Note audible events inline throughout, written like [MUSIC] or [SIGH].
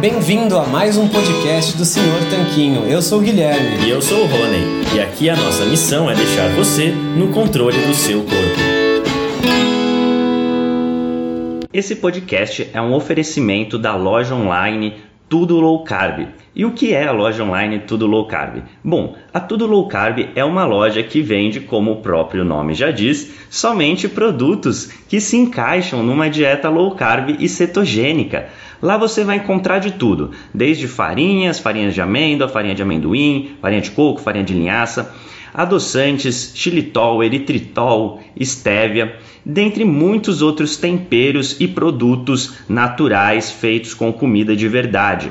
bem-vindo a mais um podcast do Senhor Tanquinho. Eu sou o Guilherme. E eu sou o Rony. E aqui a nossa missão é deixar você no controle do seu corpo. Esse podcast é um oferecimento da loja online Tudo Low Carb. E o que é a loja online Tudo Low Carb? Bom, a Tudo Low Carb é uma loja que vende, como o próprio nome já diz, somente produtos que se encaixam numa dieta low carb e cetogênica. Lá você vai encontrar de tudo, desde farinhas, farinhas de amêndoa, farinha de amendoim, farinha de coco, farinha de linhaça, adoçantes, xilitol, eritritol, estévia, dentre muitos outros temperos e produtos naturais feitos com comida de verdade.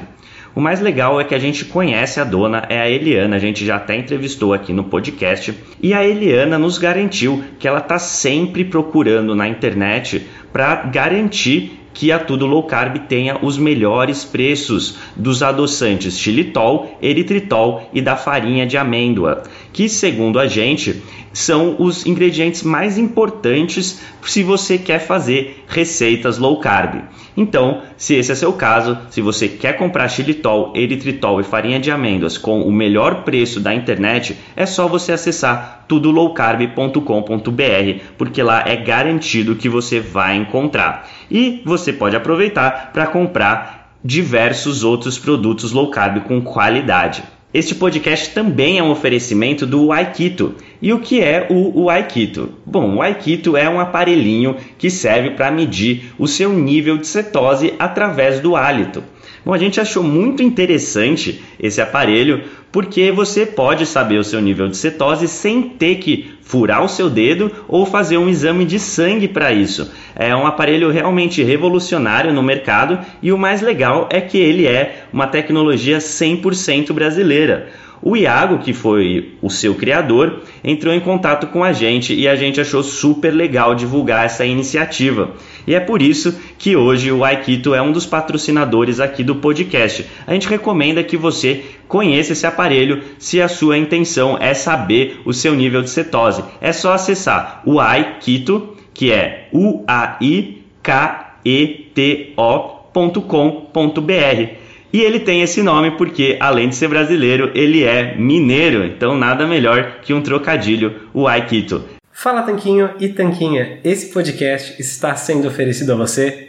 O mais legal é que a gente conhece a dona, é a Eliana, a gente já até entrevistou aqui no podcast, e a Eliana nos garantiu que ela está sempre procurando na internet para garantir que a Tudo Low Carb tenha os melhores preços dos adoçantes xilitol, eritritol e da farinha de amêndoa, que segundo a gente são os ingredientes mais importantes se você quer fazer receitas low carb. Então, se esse é seu caso, se você quer comprar xilitol, eritritol e farinha de amêndoas com o melhor preço da internet, é só você acessar tudolowcarb.com.br, porque lá é garantido que você vai encontrar. E você pode aproveitar para comprar diversos outros produtos low carb com qualidade. Este podcast também é um oferecimento do Aikito. E o que é o, Aikito? Bom, o Aikito é um aparelhinho que serve para medir o seu nível de cetose através do hálito. Bom, a gente achou muito interessante esse aparelho porque você pode saber o seu nível de cetose sem ter que furar o seu dedo ou fazer um exame de sangue para isso. É um aparelho realmente revolucionário no mercado e o mais legal é que ele é uma tecnologia 100% brasileira. O Iago, que foi o seu criador, entrou em contato com a gente e a gente achou super legal divulgar essa iniciativa. E é por isso que hoje o Aikito é um dos patrocinadores aqui do podcast. A gente recomenda que você conheça esse aparelho se a sua intenção é saber o seu nível de cetose. É só acessar o Aikito, que é u a i k e ele tem esse nome porque, além de ser brasileiro, ele é mineiro, então nada melhor que um trocadilho, o Aikito. Fala Tanquinho e Tanquinha, esse podcast está sendo oferecido a você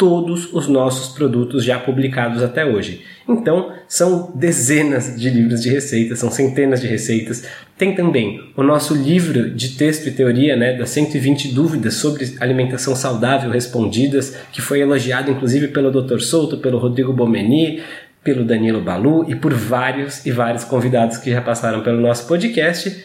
todos os nossos produtos já publicados até hoje. Então, são dezenas de livros de receitas, são centenas de receitas. Tem também o nosso livro de texto e teoria, né, das 120 dúvidas sobre alimentação saudável respondidas, que foi elogiado inclusive pelo Dr. Souto, pelo Rodrigo Bomeni, pelo Danilo Balu e por vários e vários convidados que já passaram pelo nosso podcast.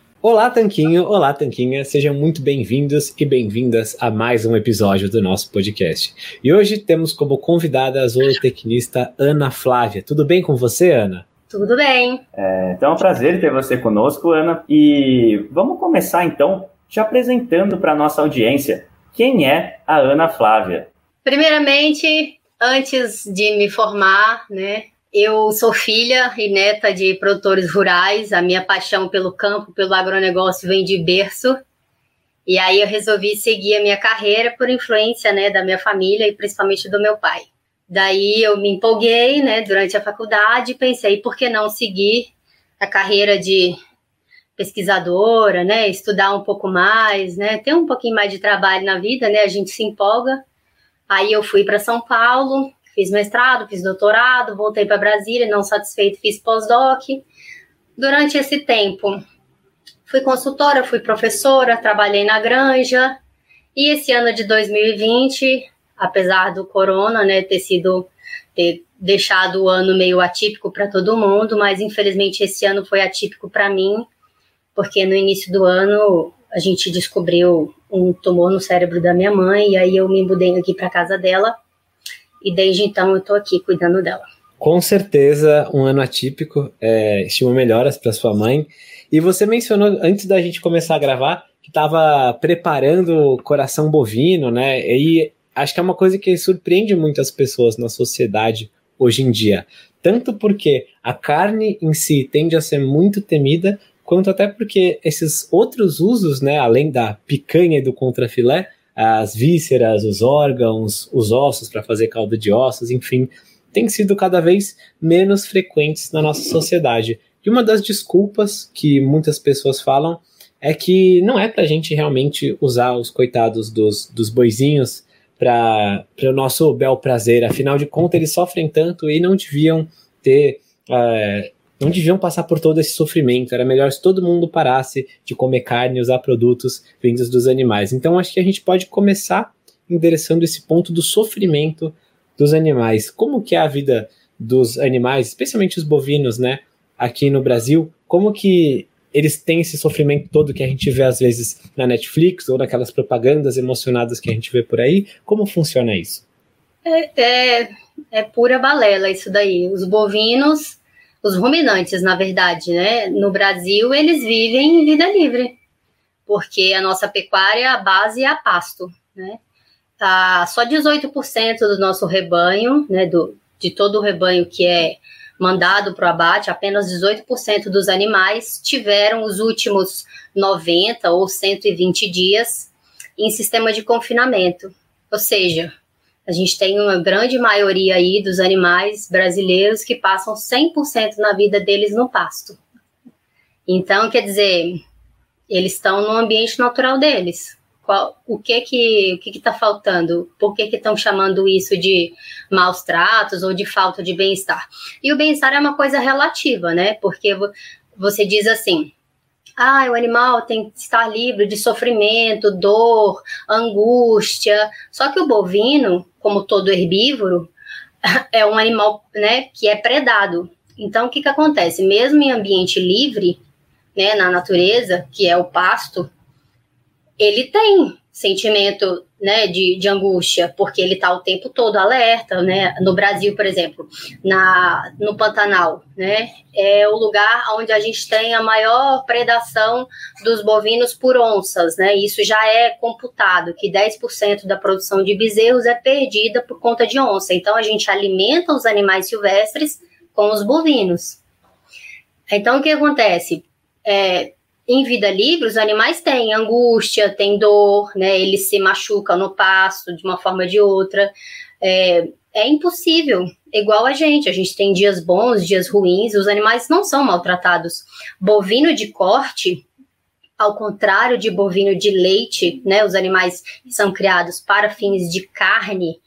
Olá, Tanquinho! Olá, Tanquinha! Sejam muito bem-vindos e bem-vindas a mais um episódio do nosso podcast. E hoje temos como convidada a zootecnista Ana Flávia. Tudo bem com você, Ana? Tudo bem. É, então é um prazer ter você conosco, Ana. E vamos começar então te apresentando para a nossa audiência. Quem é a Ana Flávia? Primeiramente, antes de me formar, né, eu sou filha e neta de produtores rurais. A minha paixão pelo campo, pelo agronegócio vem de berço. E aí eu resolvi seguir a minha carreira por influência, né, da minha família e principalmente do meu pai. Daí eu me empolguei, né, durante a faculdade e pensei, por que não seguir a carreira de pesquisadora, né, estudar um pouco mais, né, ter um pouquinho mais de trabalho na vida, né, a gente se empolga. Aí eu fui para São Paulo, Fiz mestrado, fiz doutorado, voltei para Brasília, não satisfeito, fiz pós-doc. Durante esse tempo, fui consultora, fui professora, trabalhei na granja. E esse ano de 2020, apesar do corona, né, ter sido ter deixado o ano meio atípico para todo mundo, mas infelizmente esse ano foi atípico para mim, porque no início do ano a gente descobriu um tumor no cérebro da minha mãe e aí eu me mudei aqui para casa dela e desde então eu tô aqui cuidando dela. Com certeza, um ano atípico. É, estimo melhoras para sua mãe. E você mencionou antes da gente começar a gravar que estava preparando o coração bovino, né? E acho que é uma coisa que surpreende muitas pessoas na sociedade hoje em dia. Tanto porque a carne em si tende a ser muito temida, quanto até porque esses outros usos, né, além da picanha e do contrafilé, as vísceras, os órgãos, os ossos para fazer caldo de ossos, enfim, têm sido cada vez menos frequentes na nossa sociedade. E uma das desculpas que muitas pessoas falam é que não é para a gente realmente usar os coitados dos, dos boizinhos para o nosso bel prazer. Afinal de contas, eles sofrem tanto e não deviam ter. É, não deviam passar por todo esse sofrimento. Era melhor se todo mundo parasse de comer carne e usar produtos vindos dos animais. Então, acho que a gente pode começar endereçando esse ponto do sofrimento dos animais. Como que é a vida dos animais, especialmente os bovinos, né, aqui no Brasil? Como que eles têm esse sofrimento todo que a gente vê às vezes na Netflix ou naquelas propagandas emocionadas que a gente vê por aí? Como funciona isso? É, é, é pura balela isso daí. Os bovinos, os ruminantes, na verdade, né? No Brasil, eles vivem em vida livre, porque a nossa pecuária, a base é a pasto, né? tá só 18% do nosso rebanho, né, do, de todo o rebanho que é mandado para o abate, apenas 18% dos animais tiveram os últimos 90 ou 120 dias em sistema de confinamento. Ou seja, a gente tem uma grande maioria aí dos animais brasileiros que passam 100% na vida deles no pasto. Então, quer dizer, eles estão no ambiente natural deles. Qual, o que que o que está faltando? Por que estão chamando isso de maus tratos ou de falta de bem-estar? E o bem-estar é uma coisa relativa, né? Porque você diz assim, ah, o animal tem que estar livre de sofrimento, dor, angústia. Só que o bovino, como todo herbívoro, [LAUGHS] é um animal, né, que é predado. Então, o que que acontece? Mesmo em ambiente livre, né, na natureza, que é o pasto, ele tem sentimento né, de, de angústia, porque ele está o tempo todo alerta, né? No Brasil, por exemplo, na, no Pantanal, né? É o lugar onde a gente tem a maior predação dos bovinos por onças, né? Isso já é computado, que 10% da produção de bezerros é perdida por conta de onça. Então, a gente alimenta os animais silvestres com os bovinos. Então, o que acontece? É, em vida livre, os animais têm angústia, têm dor, né? Eles se machucam no pasto de uma forma ou de outra. É, é impossível, igual a gente. A gente tem dias bons, dias ruins, os animais não são maltratados. Bovino de corte, ao contrário de bovino de leite, né? Os animais são criados para fins de carne,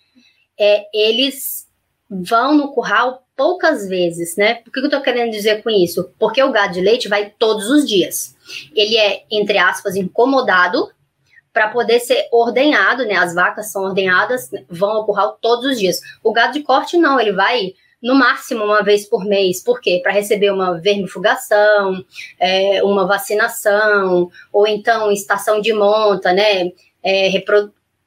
é, eles vão no curral poucas vezes, né? Por que eu tô querendo dizer com isso? Porque o gado de leite vai todos os dias ele é, entre aspas, incomodado para poder ser ordenhado, né? As vacas são ordenhadas, vão ao curral todos os dias. O gado de corte não, ele vai no máximo uma vez por mês. Por quê? Para receber uma vermifugação, é, uma vacinação, ou então estação de monta, né? É.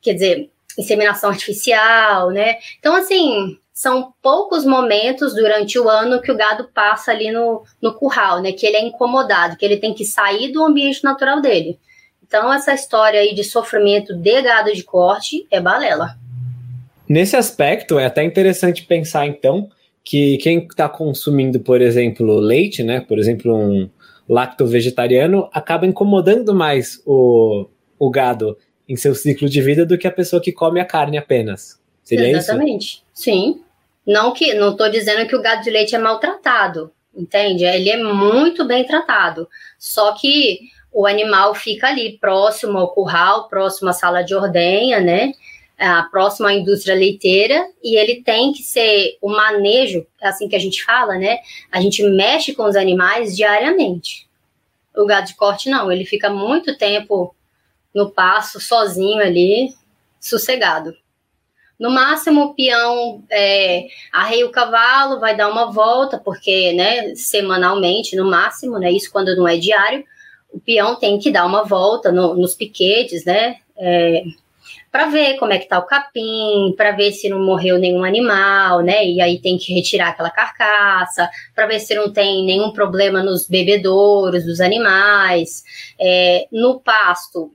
Quer dizer, inseminação artificial, né? Então, assim, são poucos momentos durante o ano que o gado passa ali no, no curral, né? Que ele é incomodado, que ele tem que sair do ambiente natural dele. Então, essa história aí de sofrimento de gado de corte é balela. Nesse aspecto, é até interessante pensar, então, que quem está consumindo, por exemplo, leite, né? Por exemplo, um lacto vegetariano, acaba incomodando mais o, o gado em seu ciclo de vida do que a pessoa que come a carne apenas. Seria Exatamente. isso? Sim. Não que não estou dizendo que o gado de leite é maltratado, entende? Ele é muito bem tratado. Só que o animal fica ali próximo ao curral, próximo à sala de ordenha, né? Ah, próximo à indústria leiteira, e ele tem que ser o manejo, é assim que a gente fala, né? A gente mexe com os animais diariamente. O gado de corte não, ele fica muito tempo no passo, sozinho ali, sossegado. No máximo, o peão é, arreia o cavalo, vai dar uma volta, porque, né, semanalmente, no máximo, né, isso quando não é diário, o peão tem que dar uma volta no, nos piquetes, né, é, para ver como é que tá o capim, para ver se não morreu nenhum animal, né? E aí tem que retirar aquela carcaça, para ver se não tem nenhum problema nos bebedouros dos animais. É, no pasto,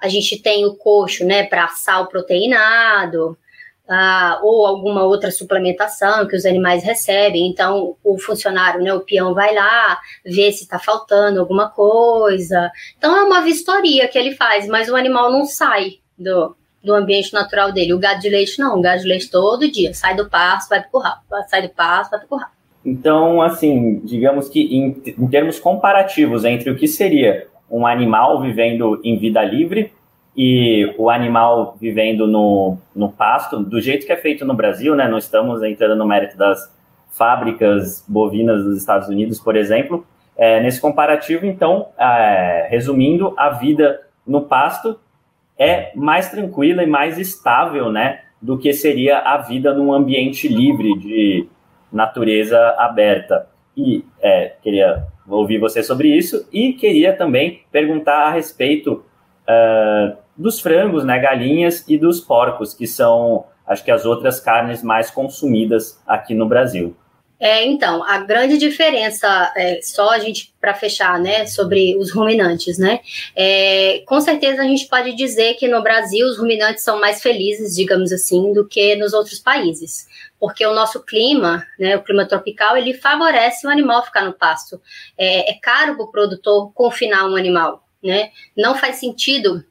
a gente tem o coxo, né, para sal proteinado. Ah, ou alguma outra suplementação que os animais recebem. Então, o funcionário, né, o peão, vai lá, vê se está faltando alguma coisa. Então, é uma vistoria que ele faz, mas o animal não sai do, do ambiente natural dele. O gado de leite não, o gado de leite todo dia sai do pasto, vai pro curral, sai do pasto, vai pro curral. Então, assim, digamos que em, em termos comparativos entre o que seria um animal vivendo em vida livre e o animal vivendo no, no pasto, do jeito que é feito no Brasil, né? Não estamos entrando no mérito das fábricas bovinas dos Estados Unidos, por exemplo. É, nesse comparativo, então, é, resumindo, a vida no pasto é mais tranquila e mais estável, né, do que seria a vida num ambiente livre de natureza aberta. E é, queria ouvir você sobre isso e queria também perguntar a respeito uh, dos frangos, né, galinhas e dos porcos, que são, acho que as outras carnes mais consumidas aqui no Brasil. É, então, a grande diferença, é, só a gente para fechar, né, sobre os ruminantes, né? É, com certeza a gente pode dizer que no Brasil os ruminantes são mais felizes, digamos assim, do que nos outros países, porque o nosso clima, né, o clima tropical, ele favorece o animal ficar no pasto. É, é caro para o produtor confinar um animal, né? Não faz sentido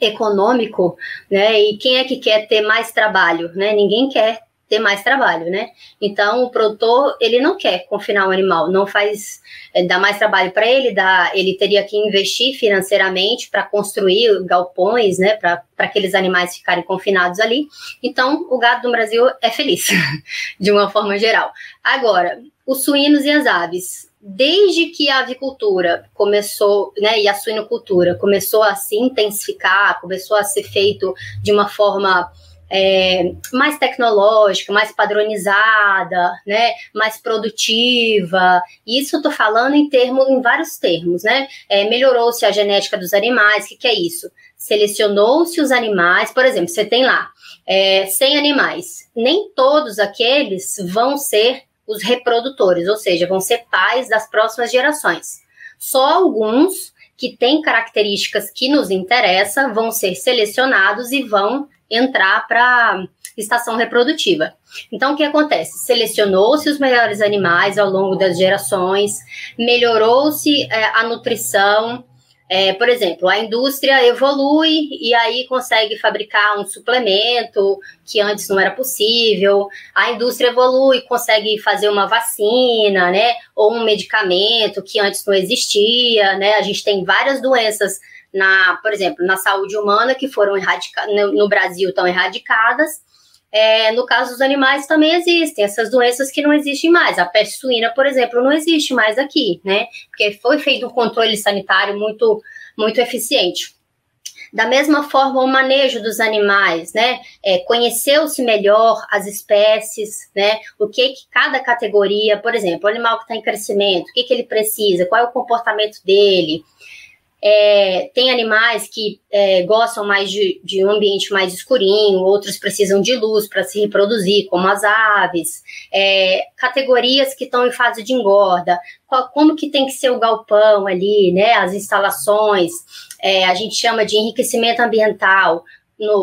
econômico, né? E quem é que quer ter mais trabalho, né? Ninguém quer ter mais trabalho, né? Então o produtor ele não quer confinar o animal, não faz é, dá mais trabalho para ele, dá, ele teria que investir financeiramente para construir galpões, né? Para aqueles animais ficarem confinados ali. Então o gado do Brasil é feliz, [LAUGHS] de uma forma geral. Agora os suínos e as aves, desde que a avicultura começou, né, e a suinocultura começou a se intensificar, começou a ser feito de uma forma é, mais tecnológica, mais padronizada, né, mais produtiva. Isso eu tô falando em termos, em vários termos, né? É, Melhorou-se a genética dos animais. O que, que é isso? Selecionou-se os animais, por exemplo, você tem lá é, 100 animais. Nem todos aqueles vão ser os reprodutores, ou seja, vão ser pais das próximas gerações. Só alguns que têm características que nos interessam vão ser selecionados e vão entrar para estação reprodutiva. Então, o que acontece? Selecionou-se os melhores animais ao longo das gerações, melhorou-se é, a nutrição. É, por exemplo, a indústria evolui e aí consegue fabricar um suplemento que antes não era possível. A indústria evolui, consegue fazer uma vacina, né? Ou um medicamento que antes não existia, né? A gente tem várias doenças na, por exemplo, na saúde humana que foram erradicadas, no, Brasil estão erradicadas. É, no caso dos animais também existem essas doenças que não existem mais. A peste suína, por exemplo, não existe mais aqui, né? Porque foi feito um controle sanitário muito, muito eficiente. Da mesma forma, o manejo dos animais, né? É, Conheceu-se melhor as espécies, né? O que, que cada categoria, por exemplo, o animal que está em crescimento, o que, que ele precisa, qual é o comportamento dele, é, tem animais que é, gostam mais de, de, um ambiente mais escurinho, outros precisam de luz para se reproduzir, como as aves. É, categorias que estão em fase de engorda, qual, como que tem que ser o galpão ali, né? As instalações, é, a gente chama de enriquecimento ambiental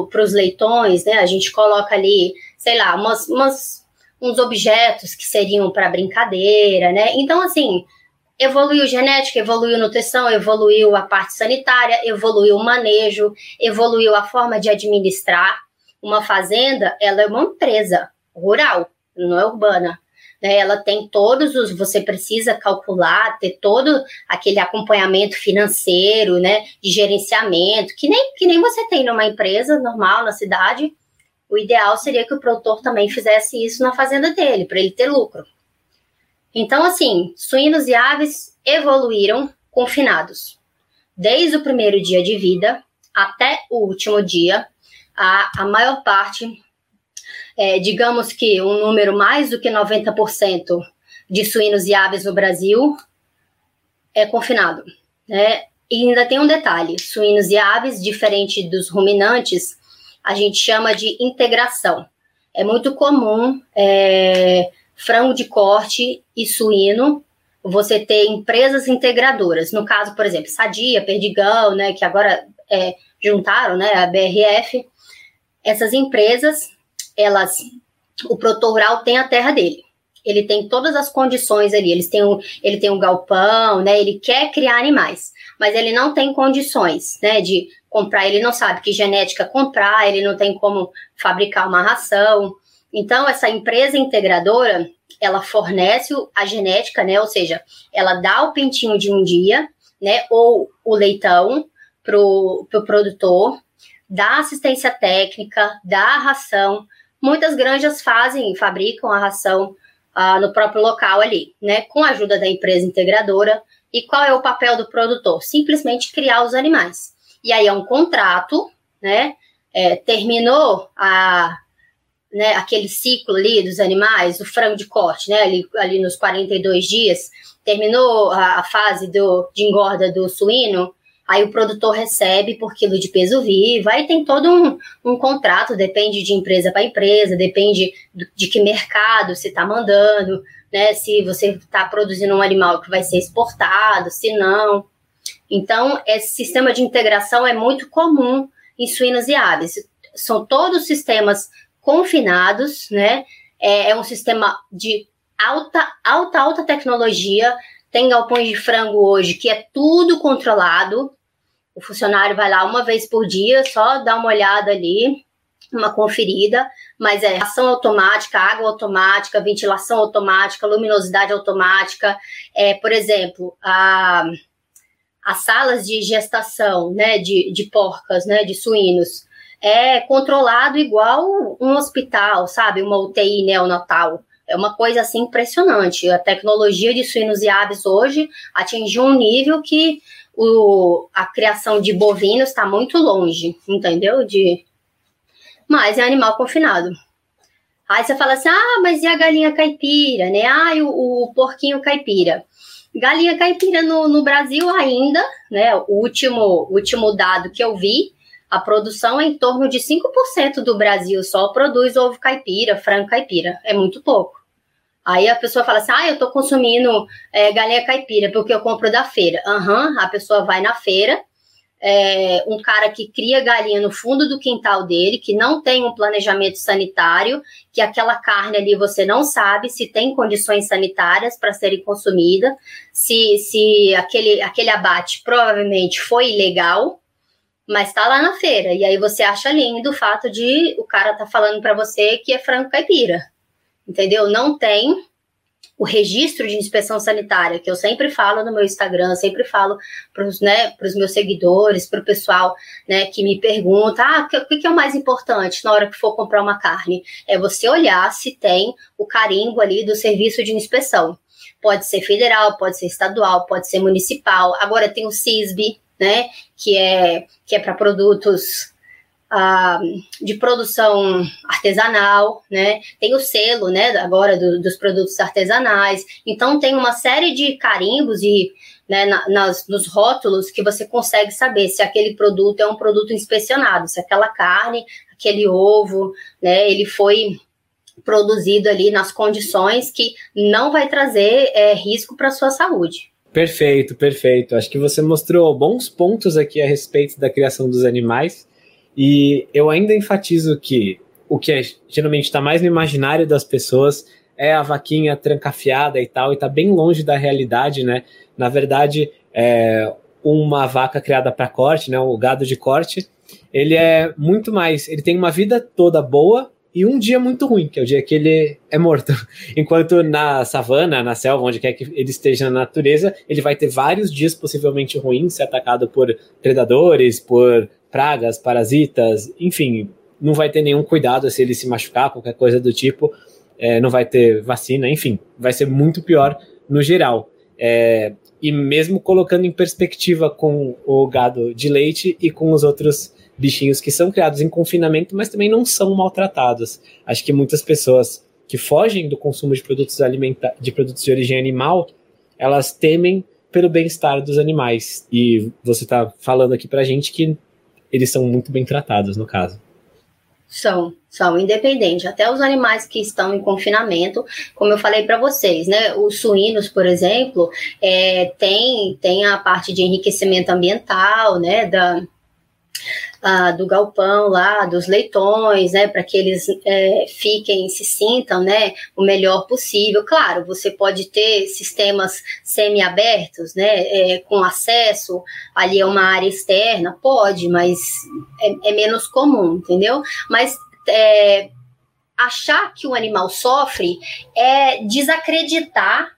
para os leitões, né? A gente coloca ali, sei lá, umas, umas uns objetos que seriam para brincadeira, né? Então, assim, evoluiu genética, evoluiu nutrição, evoluiu a parte sanitária, evoluiu o manejo, evoluiu a forma de administrar. Uma fazenda, ela é uma empresa rural, não é urbana. Né? Ela tem todos os, você precisa calcular, ter todo aquele acompanhamento financeiro, né, de gerenciamento, que nem, que nem você tem numa empresa normal na cidade. O ideal seria que o produtor também fizesse isso na fazenda dele, para ele ter lucro. Então, assim, suínos e aves evoluíram confinados. Desde o primeiro dia de vida até o último dia, a, a maior parte é, digamos que um número mais do que 90% de suínos e aves no Brasil é confinado. Né? E ainda tem um detalhe: suínos e aves, diferente dos ruminantes, a gente chama de integração. É muito comum é, frango de corte e suíno você ter empresas integradoras. No caso, por exemplo, Sadia, Perdigão, né, que agora é, juntaram, né, a BRF. Essas empresas elas, o produtor rural tem a terra dele. Ele tem todas as condições ali. Eles têm um, ele tem um galpão, né? Ele quer criar animais, mas ele não tem condições, né? De comprar. Ele não sabe que genética comprar. Ele não tem como fabricar uma ração. Então essa empresa integradora, ela fornece a genética, né? Ou seja, ela dá o pintinho de um dia, né? Ou o leitão pro, pro produtor, dá assistência técnica, dá ração, Muitas granjas fazem, fabricam a ração ah, no próprio local ali, né? Com a ajuda da empresa integradora. E qual é o papel do produtor? Simplesmente criar os animais. E aí é um contrato, né? É, terminou a, né, aquele ciclo ali dos animais, o frango de corte, né? Ali, ali nos 42 dias, terminou a, a fase do, de engorda do suíno, Aí o produtor recebe por quilo de peso vivo, aí tem todo um, um contrato, depende de empresa para empresa, depende do, de que mercado se está mandando, né? Se você está produzindo um animal que vai ser exportado, se não. Então, esse sistema de integração é muito comum em suínos e aves. São todos sistemas confinados, né? É, é um sistema de alta, alta, alta tecnologia, tem galpões de frango hoje que é tudo controlado. O funcionário vai lá uma vez por dia, só dá uma olhada ali, uma conferida, mas é ação automática, água automática, ventilação automática, luminosidade automática. É, por exemplo, a, as salas de gestação né, de, de porcas, né, de suínos, é controlado igual um hospital, sabe? Uma UTI neonatal. É uma coisa assim impressionante. A tecnologia de suínos e aves hoje atingiu um nível que o, a criação de bovinos está muito longe, entendeu? De, mas é animal confinado. Aí você fala assim: ah, mas e a galinha caipira, né? Ah, o, o porquinho caipira. Galinha caipira no, no Brasil ainda, né? O último, último dado que eu vi, a produção é em torno de 5% do Brasil só produz ovo caipira, frango caipira. É muito pouco. Aí a pessoa fala assim: ah, eu tô consumindo é, galinha caipira porque eu compro da feira. Aham, uhum, a pessoa vai na feira, é, um cara que cria galinha no fundo do quintal dele, que não tem um planejamento sanitário, que aquela carne ali você não sabe se tem condições sanitárias para serem consumida, se, se aquele, aquele abate provavelmente foi ilegal, mas está lá na feira. E aí você acha lindo o fato de o cara tá falando para você que é frango caipira entendeu? Não tem o registro de inspeção sanitária, que eu sempre falo no meu Instagram, sempre falo para os né, meus seguidores, para o pessoal né, que me pergunta: ah, o que, que é o mais importante na hora que for comprar uma carne? É você olhar se tem o carimbo ali do serviço de inspeção. Pode ser federal, pode ser estadual, pode ser municipal. Agora tem o CISB, né, que é, que é para produtos de produção artesanal, né? Tem o selo, né? Agora do, dos produtos artesanais. Então tem uma série de carimbos e né, na, nas, nos rótulos que você consegue saber se aquele produto é um produto inspecionado, se aquela carne, aquele ovo, né? Ele foi produzido ali nas condições que não vai trazer é, risco para sua saúde. Perfeito, perfeito. Acho que você mostrou bons pontos aqui a respeito da criação dos animais. E eu ainda enfatizo que o que é, geralmente está mais no imaginário das pessoas é a vaquinha trancafiada e tal, e está bem longe da realidade, né? Na verdade, é uma vaca criada para corte, né? O gado de corte, ele é muito mais, ele tem uma vida toda boa e um dia muito ruim, que é o dia que ele é morto. [LAUGHS] Enquanto na savana, na selva, onde quer que ele esteja na natureza, ele vai ter vários dias possivelmente ruins, ser atacado por predadores, por pragas, parasitas, enfim, não vai ter nenhum cuidado se ele se machucar, qualquer coisa do tipo, é, não vai ter vacina, enfim, vai ser muito pior no geral. É, e mesmo colocando em perspectiva com o gado de leite e com os outros bichinhos que são criados em confinamento, mas também não são maltratados. Acho que muitas pessoas que fogem do consumo de produtos alimentares, de produtos de origem animal, elas temem pelo bem-estar dos animais. E você está falando aqui para a gente que eles são muito bem tratados, no caso. São, são independentes. Até os animais que estão em confinamento, como eu falei para vocês, né? Os suínos, por exemplo, é, tem, tem a parte de enriquecimento ambiental, né? Da, ah, do galpão lá, dos leitões, né, para que eles é, fiquem, se sintam, né, o melhor possível. Claro, você pode ter sistemas semi-abertos, né, é, com acesso ali a uma área externa, pode, mas é, é menos comum, entendeu? Mas é, achar que o animal sofre é desacreditar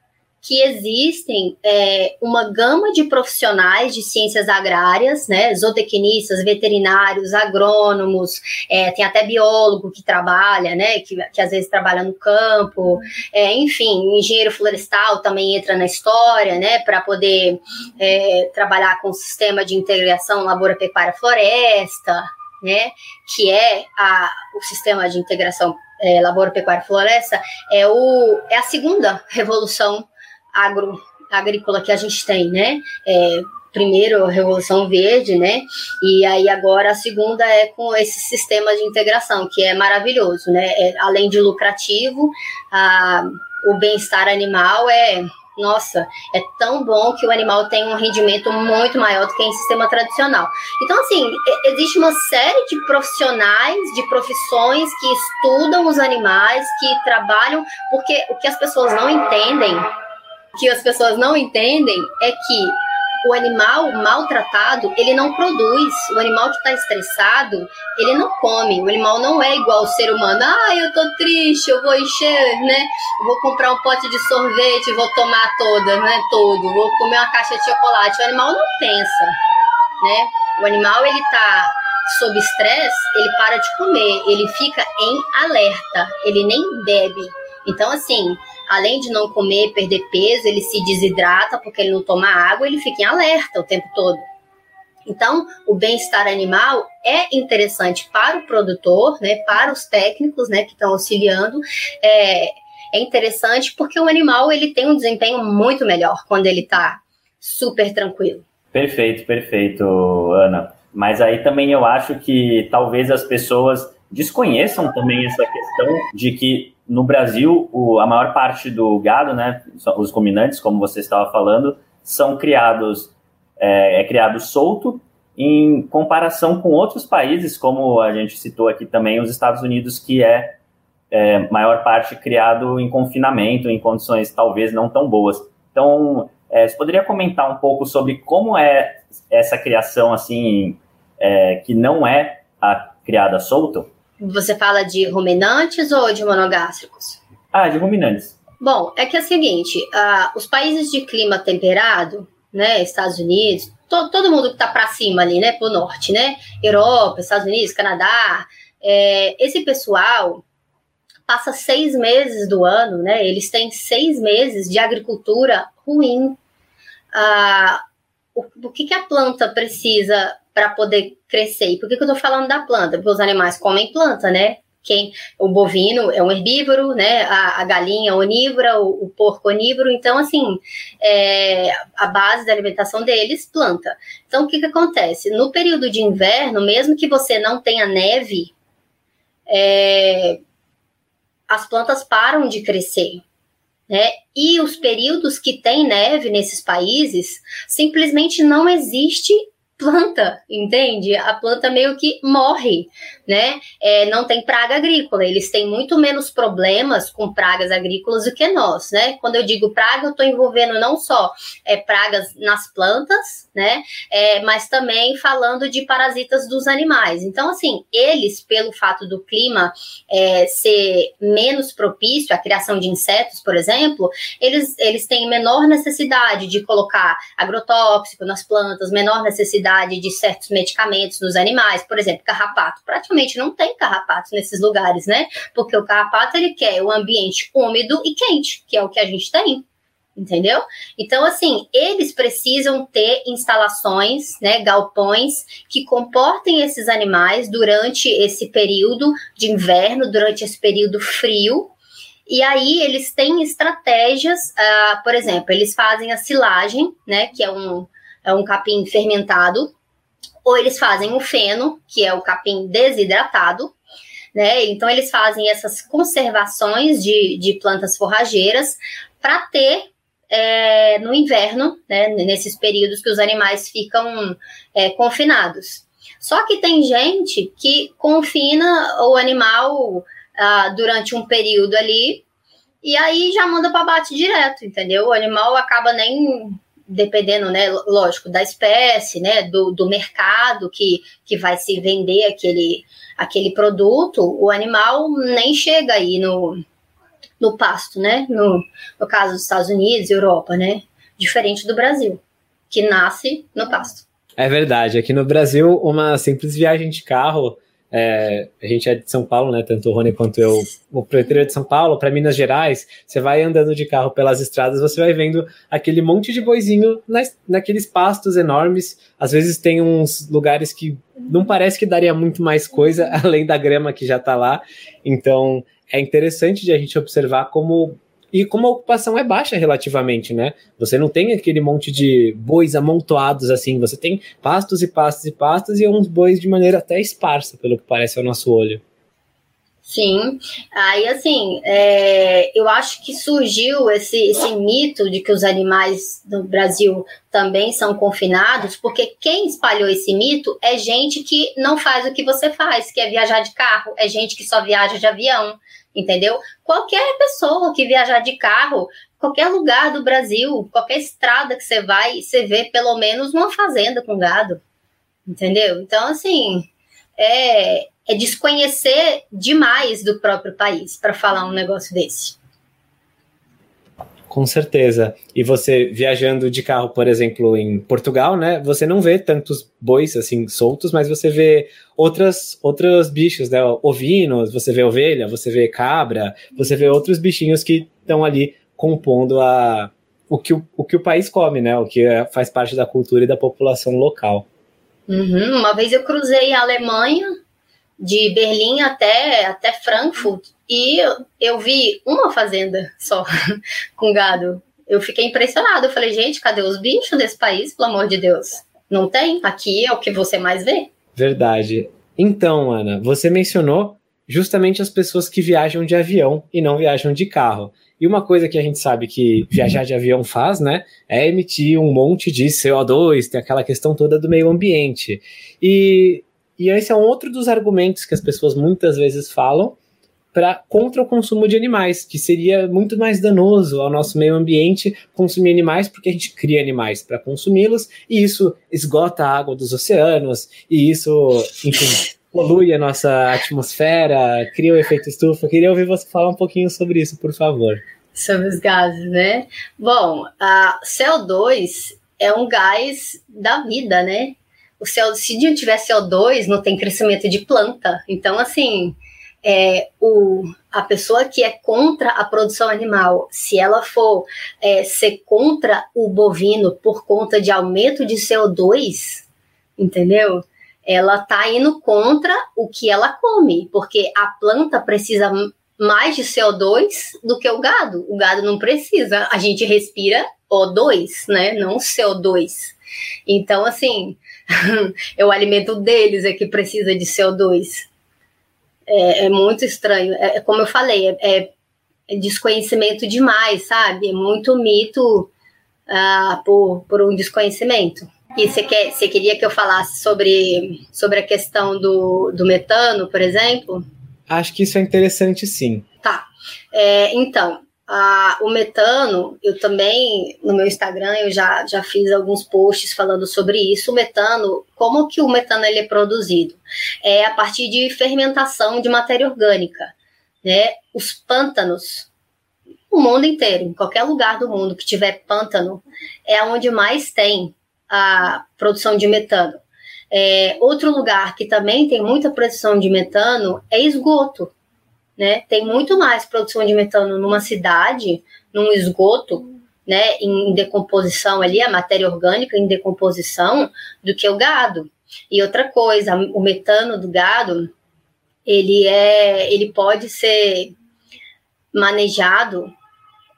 que existem é, uma gama de profissionais de ciências agrárias, né, zootecnistas, veterinários, agrônomos, é, tem até biólogo que trabalha, né, que, que às vezes trabalha no campo, é, enfim, engenheiro florestal também entra na história, né, para poder é, trabalhar com o sistema de integração lavoura-pecuária-floresta, né, que é a, o sistema de integração é, lavoura-pecuária-floresta, é, o, é a segunda revolução agro, agrícola que a gente tem, né? É, primeiro a Revolução Verde, né? E aí agora a segunda é com esse sistema de integração, que é maravilhoso, né? É, além de lucrativo, a, o bem-estar animal é nossa, é tão bom que o animal tem um rendimento muito maior do que em sistema tradicional. Então, assim, existe uma série de profissionais, de profissões que estudam os animais, que trabalham, porque o que as pessoas não entendem que as pessoas não entendem é que o animal maltratado, ele não produz. O animal que está estressado, ele não come. O animal não é igual ao ser humano. Ah, eu tô triste, eu vou encher, né? Vou comprar um pote de sorvete, vou tomar toda, né? Todo. Vou comer uma caixa de chocolate. O animal não pensa, né? O animal, ele tá sob estresse, ele para de comer, ele fica em alerta, ele nem bebe. Então, assim, além de não comer, perder peso, ele se desidrata porque ele não toma água, ele fica em alerta o tempo todo. Então, o bem-estar animal é interessante para o produtor, né, para os técnicos, né, que estão auxiliando. É, é interessante porque o animal ele tem um desempenho muito melhor quando ele está super tranquilo. Perfeito, perfeito, Ana. Mas aí também eu acho que talvez as pessoas desconheçam também essa questão de que no Brasil, o, a maior parte do gado, né, os ruminantes, como você estava falando, são criados, é, é criado solto em comparação com outros países, como a gente citou aqui também, os Estados Unidos, que é, é maior parte criado em confinamento, em condições talvez não tão boas. Então, é, você poderia comentar um pouco sobre como é essa criação, assim, é, que não é a criada solto? Você fala de ruminantes ou de monogástricos? Ah, de ruminantes. Bom, é que é o seguinte: uh, os países de clima temperado, né, Estados Unidos, to, todo mundo que está para cima ali, né, para o norte, né, Europa, Estados Unidos, Canadá, é, esse pessoal passa seis meses do ano, né, eles têm seis meses de agricultura ruim. Uh, o, o que, que a planta precisa para poder crescer. E por que, que eu estou falando da planta? Porque os animais comem planta, né? Quem, o bovino é um herbívoro, né? A, a galinha onívora, o, o, porco onívoro. Então, assim, é, a base da alimentação deles, planta. Então, o que, que acontece? No período de inverno, mesmo que você não tenha neve, é, as plantas param de crescer. Né? E os períodos que tem neve nesses países, simplesmente não existe planta, entende? A planta meio que morre, né? É, não tem praga agrícola, eles têm muito menos problemas com pragas agrícolas do que nós, né? Quando eu digo praga, eu estou envolvendo não só é, pragas nas plantas, né? É, mas também falando de parasitas dos animais. Então, assim, eles, pelo fato do clima é, ser menos propício à criação de insetos, por exemplo, eles, eles têm menor necessidade de colocar agrotóxico nas plantas, menor necessidade de certos medicamentos nos animais, por exemplo, carrapato. Praticamente não tem carrapatos nesses lugares, né? Porque o carrapato ele quer o ambiente úmido e quente, que é o que a gente tem. entendeu? Então, assim, eles precisam ter instalações, né, galpões, que comportem esses animais durante esse período de inverno, durante esse período frio. E aí eles têm estratégias, uh, por exemplo, eles fazem a silagem, né, que é um, é um capim fermentado, ou eles fazem o feno, que é o capim desidratado, né? Então eles fazem essas conservações de, de plantas forrageiras para ter é, no inverno, né, nesses períodos que os animais ficam é, confinados. Só que tem gente que confina o animal ah, durante um período ali e aí já manda para bate direto, entendeu? O animal acaba nem dependendo, né, lógico, da espécie, né, do, do mercado que, que vai se vender aquele, aquele produto, o animal nem chega aí no, no pasto, né? No, no caso dos Estados Unidos, Europa, né? Diferente do Brasil, que nasce no pasto. É verdade. Aqui no Brasil, uma simples viagem de carro. É, a gente é de São Paulo, né? Tanto o Rony quanto eu, o proprietário de São Paulo, para Minas Gerais. Você vai andando de carro pelas estradas, você vai vendo aquele monte de boizinho nas, naqueles pastos enormes. Às vezes tem uns lugares que não parece que daria muito mais coisa [LAUGHS] além da grama que já tá lá. Então é interessante de a gente observar como e como a ocupação é baixa relativamente, né? Você não tem aquele monte de bois amontoados assim, você tem pastos e pastos e pastos e uns bois de maneira até esparsa, pelo que parece ao nosso olho. Sim, aí assim, é, eu acho que surgiu esse, esse mito de que os animais do Brasil também são confinados, porque quem espalhou esse mito é gente que não faz o que você faz, que é viajar de carro, é gente que só viaja de avião, entendeu? Qualquer pessoa que viajar de carro, qualquer lugar do Brasil, qualquer estrada que você vai, você vê pelo menos uma fazenda com gado, entendeu? Então, assim, é, é desconhecer demais do próprio país para falar um negócio desse. Com certeza. E você viajando de carro, por exemplo, em Portugal, né? Você não vê tantos bois assim soltos, mas você vê outras outros bichos, né? Ovinos, você vê ovelha, você vê cabra, você vê outros bichinhos que estão ali compondo a o que o, o que o país come, né? O que é, faz parte da cultura e da população local. Uhum. Uma vez eu cruzei a Alemanha de Berlim até até Frankfurt e eu vi uma fazenda só [LAUGHS] com gado. Eu fiquei impressionada. Eu falei, gente, cadê os bichos desse país, pelo amor de Deus? Não tem? Aqui é o que você mais vê. Verdade. Então, Ana, você mencionou justamente as pessoas que viajam de avião e não viajam de carro. E uma coisa que a gente sabe que viajar de avião faz, né, é emitir um monte de CO2, tem aquela questão toda do meio ambiente. E, e esse é um outro dos argumentos que as pessoas muitas vezes falam para contra o consumo de animais, que seria muito mais danoso ao nosso meio ambiente consumir animais, porque a gente cria animais para consumi-los e isso esgota a água dos oceanos e isso, enfim, polui a nossa atmosfera, cria o efeito estufa. Queria ouvir você falar um pouquinho sobre isso, por favor. Sobre os gases, né? Bom, a CO2 é um gás da vida, né? O CO, se não tiver CO2, não tem crescimento de planta. Então, assim, é, o, a pessoa que é contra a produção animal, se ela for é, ser contra o bovino por conta de aumento de CO2, entendeu? Ela está indo contra o que ela come, porque a planta precisa mais de CO2 do que o gado. O gado não precisa, a gente respira O2, né? Não CO2. Então, assim, [LAUGHS] é o alimento deles é que precisa de CO2 é, é muito estranho. É, é, como eu falei, é, é, desconhecimento demais, sabe? É muito mito uh, por, por um desconhecimento. E você, quer, você queria que eu falasse sobre, sobre a questão do, do metano, por exemplo? Acho que isso é interessante, sim. Tá. É, então, ah, o metano, eu também, no meu Instagram, eu já, já fiz alguns posts falando sobre isso. O metano, como que o metano ele é produzido? É a partir de fermentação de matéria orgânica. Né? Os pântanos, o mundo inteiro, em qualquer lugar do mundo que tiver pântano, é onde mais tem a produção de metano. É, outro lugar que também tem muita produção de metano é esgoto né? Tem muito mais produção de metano numa cidade, num esgoto, né, em decomposição ali, a matéria orgânica em decomposição, do que o gado. E outra coisa, o metano do gado, ele é, ele pode ser manejado,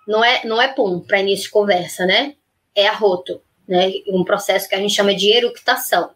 não é, não é pum para início de conversa, né? É arroto, né? Um processo que a gente chama de eructação.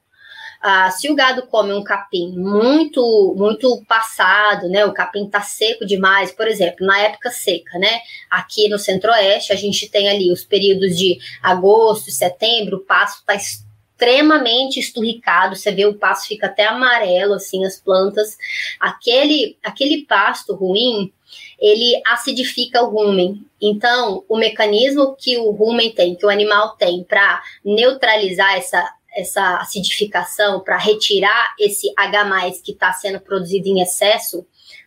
Ah, se o gado come um capim muito muito passado, né? O capim tá seco demais, por exemplo, na época seca, né? Aqui no Centro-Oeste a gente tem ali os períodos de agosto, setembro, o pasto tá extremamente esturricado, você vê o pasto fica até amarelo, assim, as plantas. Aquele, aquele pasto ruim, ele acidifica o rumen. Então, o mecanismo que o rumen tem, que o animal tem para neutralizar essa essa acidificação para retirar esse H+, que está sendo produzido em excesso,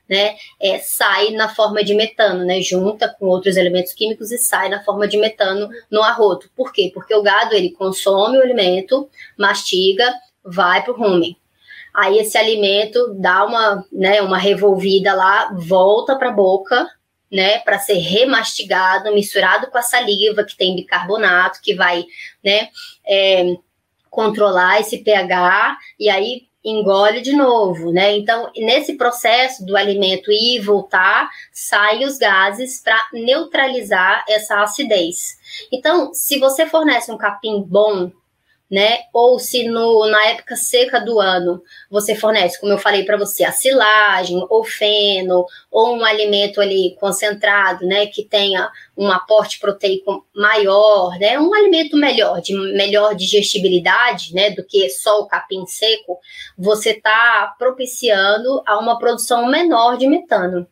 né, é, sai na forma de metano, né, junta com outros elementos químicos e sai na forma de metano no arroto. Por quê? Porque o gado ele consome o alimento, mastiga, vai para o rumen. Aí esse alimento dá uma, né, uma revolvida lá, volta para a boca, né, para ser remastigado, misturado com a saliva que tem bicarbonato, que vai, né, é, controlar esse pH e aí engole de novo, né? Então, nesse processo do alimento ir e voltar, saem os gases para neutralizar essa acidez. Então, se você fornece um capim bom, né? Ou se no, na época seca do ano você fornece, como eu falei para você, a silagem, ou feno, ou um alimento ali concentrado, né? Que tenha um aporte proteico maior, né? Um alimento melhor, de melhor digestibilidade, né? Do que só o capim seco, você está propiciando a uma produção menor de metano.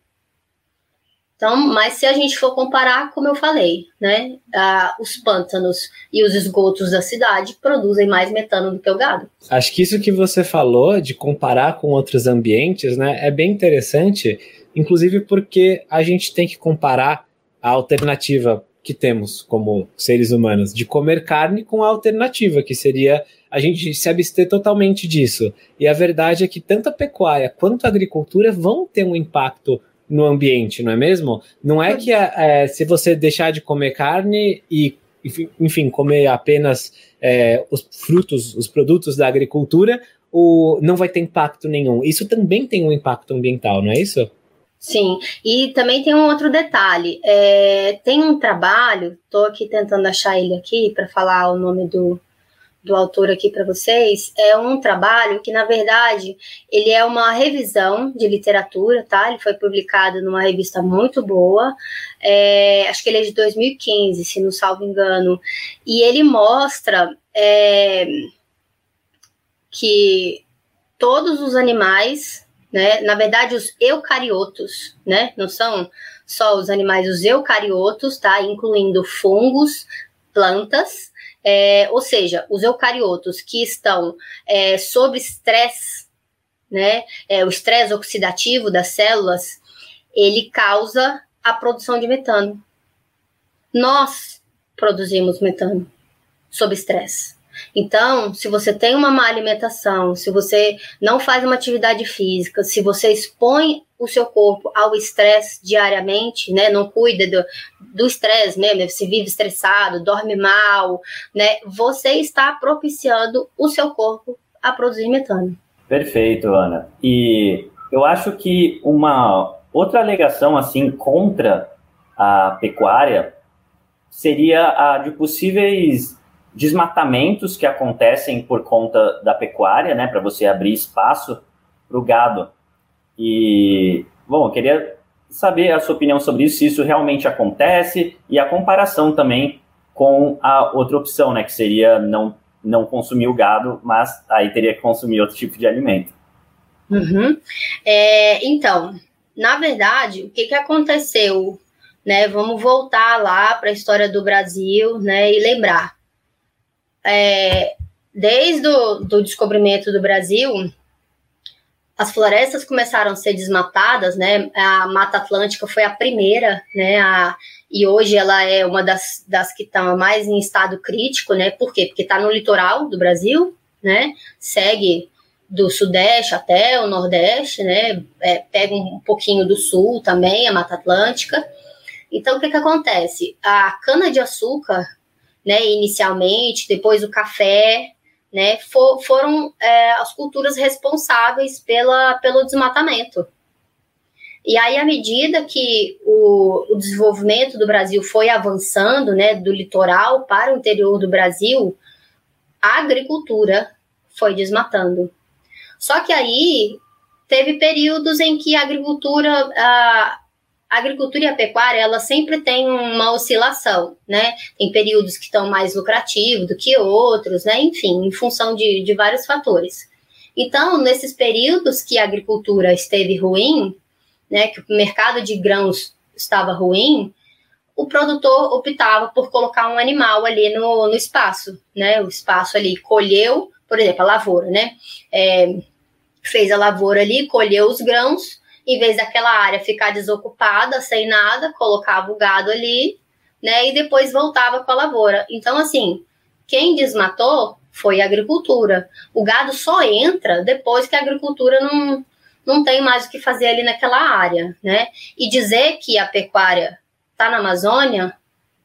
Então, mas se a gente for comparar, como eu falei, né, ah, os pântanos e os esgotos da cidade produzem mais metano do que o gado. Acho que isso que você falou de comparar com outros ambientes, né, é bem interessante, inclusive porque a gente tem que comparar a alternativa que temos como seres humanos de comer carne com a alternativa que seria a gente se abster totalmente disso. E a verdade é que tanto a pecuária quanto a agricultura vão ter um impacto no ambiente, não é mesmo? Não é que é, se você deixar de comer carne e, enfim, comer apenas é, os frutos, os produtos da agricultura, o, não vai ter impacto nenhum. Isso também tem um impacto ambiental, não é isso? Sim, e também tem um outro detalhe. É, tem um trabalho, estou aqui tentando achar ele aqui para falar o nome do, do autor aqui para vocês é um trabalho que, na verdade, ele é uma revisão de literatura, tá? Ele foi publicado numa revista muito boa, é, acho que ele é de 2015, se não salvo engano, e ele mostra é, que todos os animais, né, na verdade, os eucariotos, né, não são só os animais, os eucariotos, tá? Incluindo fungos, plantas, é, ou seja, os eucariotos que estão é, sob estresse, né, é, o estresse oxidativo das células, ele causa a produção de metano. Nós produzimos metano sob estresse. Então, se você tem uma má alimentação, se você não faz uma atividade física, se você expõe o seu corpo ao estresse diariamente, né? Não cuida do estresse mesmo, você vive estressado, dorme mal, né? Você está propiciando o seu corpo a produzir metano. Perfeito, Ana. E eu acho que uma outra alegação assim contra a pecuária seria a de possíveis desmatamentos que acontecem por conta da pecuária, né, para você abrir espaço para o gado. E, bom, eu queria saber a sua opinião sobre isso, se isso realmente acontece e a comparação também com a outra opção, né, que seria não, não consumir o gado, mas aí teria que consumir outro tipo de alimento. Uhum. É, então, na verdade, o que, que aconteceu? Né, vamos voltar lá para a história do Brasil né, e lembrar é, desde o do descobrimento do Brasil, as florestas começaram a ser desmatadas, né? A Mata Atlântica foi a primeira, né? A, e hoje ela é uma das, das que estão mais em estado crítico, né? Por quê? Porque está no litoral do Brasil, né? Segue do sudeste até o nordeste, né? É, pega um pouquinho do sul também, a Mata Atlântica. Então, o que, que acontece? A cana-de-açúcar, né, inicialmente, depois o café, né, for, foram é, as culturas responsáveis pela, pelo desmatamento. E aí, à medida que o, o desenvolvimento do Brasil foi avançando, né, do litoral para o interior do Brasil, a agricultura foi desmatando. Só que aí teve períodos em que a agricultura, a, a agricultura e a pecuária, ela sempre tem uma oscilação, né? Tem períodos que estão mais lucrativos do que outros, né? Enfim, em função de, de vários fatores. Então, nesses períodos que a agricultura esteve ruim, né, que o mercado de grãos estava ruim, o produtor optava por colocar um animal ali no, no espaço, né? O espaço ali colheu, por exemplo, a lavoura, né? É, fez a lavoura ali, colheu os grãos, em vez daquela área ficar desocupada, sem nada, colocava o gado ali, né? E depois voltava com a lavoura. Então, assim, quem desmatou foi a agricultura. O gado só entra depois que a agricultura não, não tem mais o que fazer ali naquela área, né? E dizer que a pecuária está na Amazônia,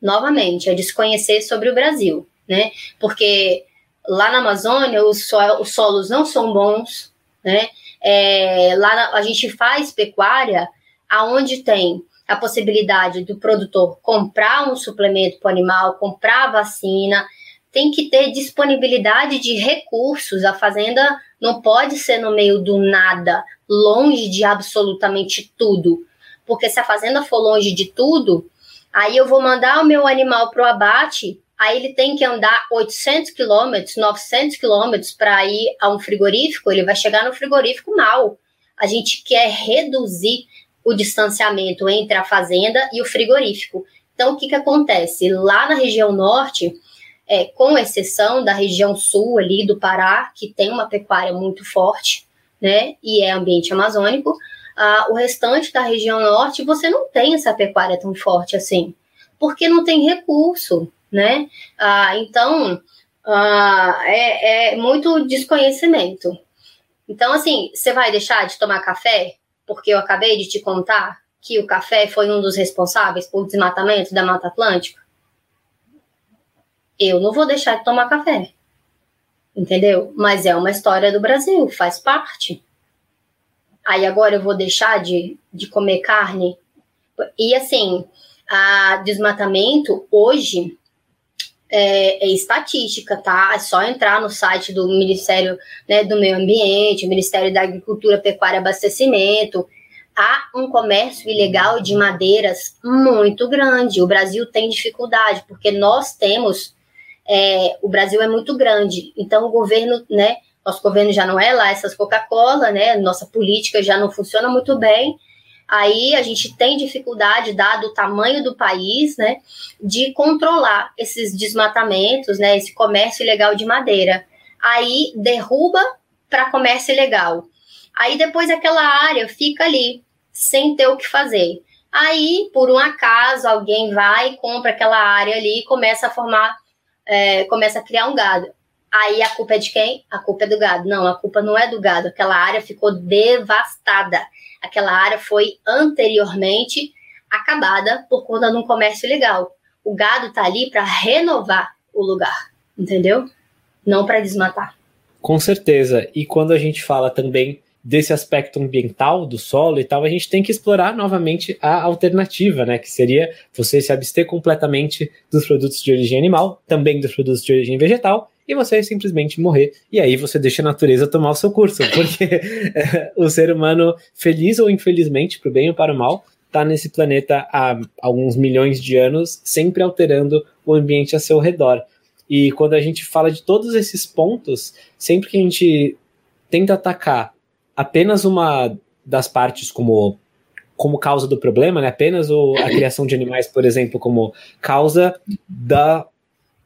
novamente, é desconhecer sobre o Brasil, né? Porque lá na Amazônia os, so os solos não são bons, né? É, lá na, a gente faz pecuária aonde tem a possibilidade do produtor comprar um suplemento para o animal, comprar vacina, tem que ter disponibilidade de recursos. A fazenda não pode ser no meio do nada, longe de absolutamente tudo. Porque se a fazenda for longe de tudo, aí eu vou mandar o meu animal para o abate aí ele tem que andar 800 quilômetros, 900 quilômetros para ir a um frigorífico, ele vai chegar no frigorífico mal. A gente quer reduzir o distanciamento entre a fazenda e o frigorífico. Então, o que, que acontece? Lá na região norte, é, com exceção da região sul ali do Pará, que tem uma pecuária muito forte, né, e é ambiente amazônico, ah, o restante da região norte você não tem essa pecuária tão forte assim, porque não tem recurso, né? Ah, então, ah, é, é muito desconhecimento. Então, assim, você vai deixar de tomar café? Porque eu acabei de te contar que o café foi um dos responsáveis por desmatamento da Mata Atlântica? Eu não vou deixar de tomar café. Entendeu? Mas é uma história do Brasil, faz parte. Aí agora eu vou deixar de, de comer carne. E assim, a desmatamento hoje é, é, estatística, tá? É só entrar no site do Ministério né, do Meio Ambiente, Ministério da Agricultura, Pecuária e Abastecimento. Há um comércio ilegal de madeiras muito grande. O Brasil tem dificuldade, porque nós temos. É, o Brasil é muito grande, então o governo, né? Nosso governo já não é lá essas Coca-Cola, né? Nossa política já não funciona muito bem aí a gente tem dificuldade, dado o tamanho do país, né, de controlar esses desmatamentos, né, esse comércio ilegal de madeira. Aí derruba para comércio ilegal. Aí depois aquela área fica ali, sem ter o que fazer. Aí, por um acaso, alguém vai, compra aquela área ali e começa a formar, é, começa a criar um gado. Aí a culpa é de quem? A culpa é do gado. Não, a culpa não é do gado. Aquela área ficou devastada aquela área foi anteriormente acabada por conta de um comércio ilegal. O gado está ali para renovar o lugar, entendeu? Não para desmatar. Com certeza. E quando a gente fala também desse aspecto ambiental do solo e tal, a gente tem que explorar novamente a alternativa, né? Que seria você se abster completamente dos produtos de origem animal, também dos produtos de origem vegetal, e você simplesmente morrer. E aí você deixa a natureza tomar o seu curso, [LAUGHS] porque é, o ser humano, feliz ou infelizmente, para o bem ou para o mal, está nesse planeta há alguns milhões de anos, sempre alterando o ambiente a seu redor. E quando a gente fala de todos esses pontos, sempre que a gente tenta atacar apenas uma das partes como como causa do problema, né? apenas o, a criação de animais, por exemplo, como causa da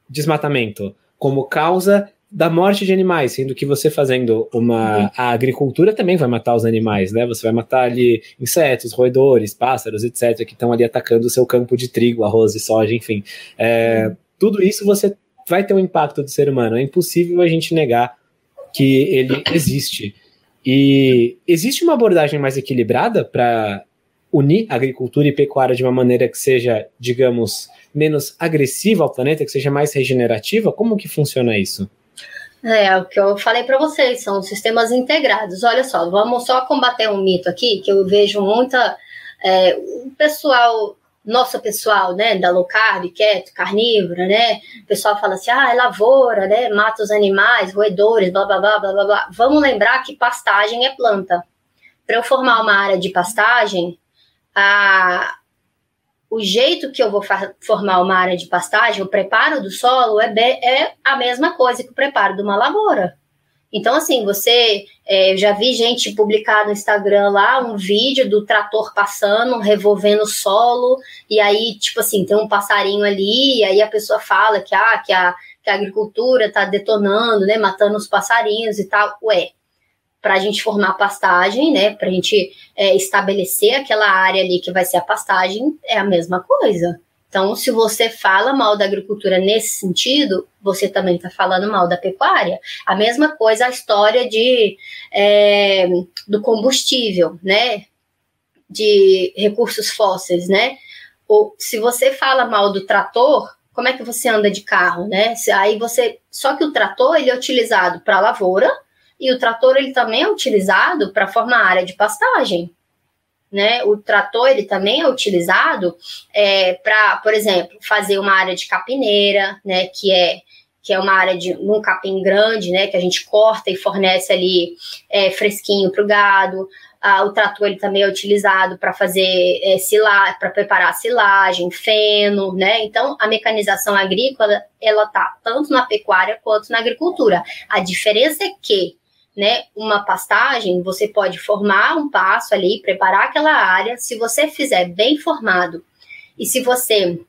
desmatamento, como causa da morte de animais, sendo que você fazendo uma uhum. a agricultura também vai matar os animais, né? Você vai matar ali insetos, roedores, pássaros, etc, que estão ali atacando o seu campo de trigo, arroz e soja, enfim. É, uhum. tudo isso você vai ter um impacto do ser humano. É impossível a gente negar que ele existe. E existe uma abordagem mais equilibrada para unir agricultura e pecuária de uma maneira que seja, digamos, menos agressiva ao planeta, que seja mais regenerativa? Como que funciona isso? É, o que eu falei para vocês, são sistemas integrados. Olha só, vamos só combater um mito aqui, que eu vejo muita. É, o pessoal, nosso pessoal, né, da low carb, quieto, carnívora, né, o pessoal fala assim, ah, é lavoura, né, mata os animais, roedores, blá, blá, blá, blá, blá. Vamos lembrar que pastagem é planta. Para eu formar uma área de pastagem, a, o jeito que eu vou formar uma área de pastagem, o preparo do solo é, é a mesma coisa que o preparo de uma lavoura. Então, assim, você. É, eu já vi gente publicar no Instagram lá um vídeo do trator passando, revolvendo o solo, e aí, tipo assim, tem um passarinho ali, e aí a pessoa fala que, ah, que, a, que a agricultura tá detonando, né, matando os passarinhos e tal. Ué, para a gente formar pastagem, né? Para a gente é, estabelecer aquela área ali que vai ser a pastagem, é a mesma coisa. Então, se você fala mal da agricultura nesse sentido, você também está falando mal da pecuária. A mesma coisa a história de, é, do combustível, né? De recursos fósseis, né? Ou se você fala mal do trator, como é que você anda de carro, né? Aí você. Só que o trator ele é utilizado para lavoura, e o trator ele também é utilizado para formar área de pastagem. Né? O trator ele também é utilizado é, para, por exemplo, fazer uma área de capineira, né? Que é que é uma área de um capim grande, né? Que a gente corta e fornece ali é, fresquinho para o gado. Ah, o trator ele também é utilizado para fazer é, silagem, para preparar silagem, feno, né? Então a mecanização agrícola ela tá tanto na pecuária quanto na agricultura. A diferença é que né, uma pastagem, você pode formar um passo ali, preparar aquela área. Se você fizer bem formado e se você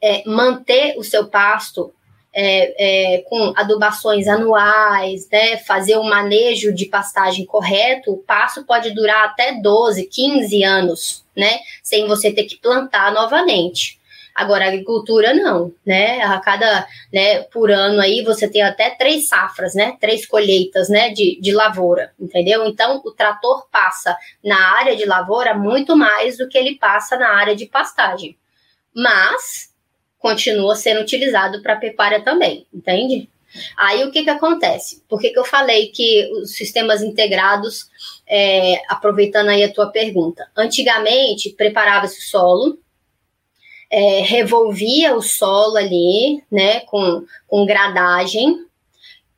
é, manter o seu pasto é, é, com adubações anuais, né, fazer um manejo de pastagem correto, o passo pode durar até 12, 15 anos, né, sem você ter que plantar novamente. Agora, a agricultura não, né? A cada, né, por ano aí você tem até três safras, né? Três colheitas, né, de, de lavoura, entendeu? Então, o trator passa na área de lavoura muito mais do que ele passa na área de pastagem. Mas continua sendo utilizado para pecuária também, entende? Aí o que, que acontece? Por que, que eu falei que os sistemas integrados, é, aproveitando aí a tua pergunta, antigamente preparava-se o solo, é, revolvia o solo ali, né, com, com gradagem.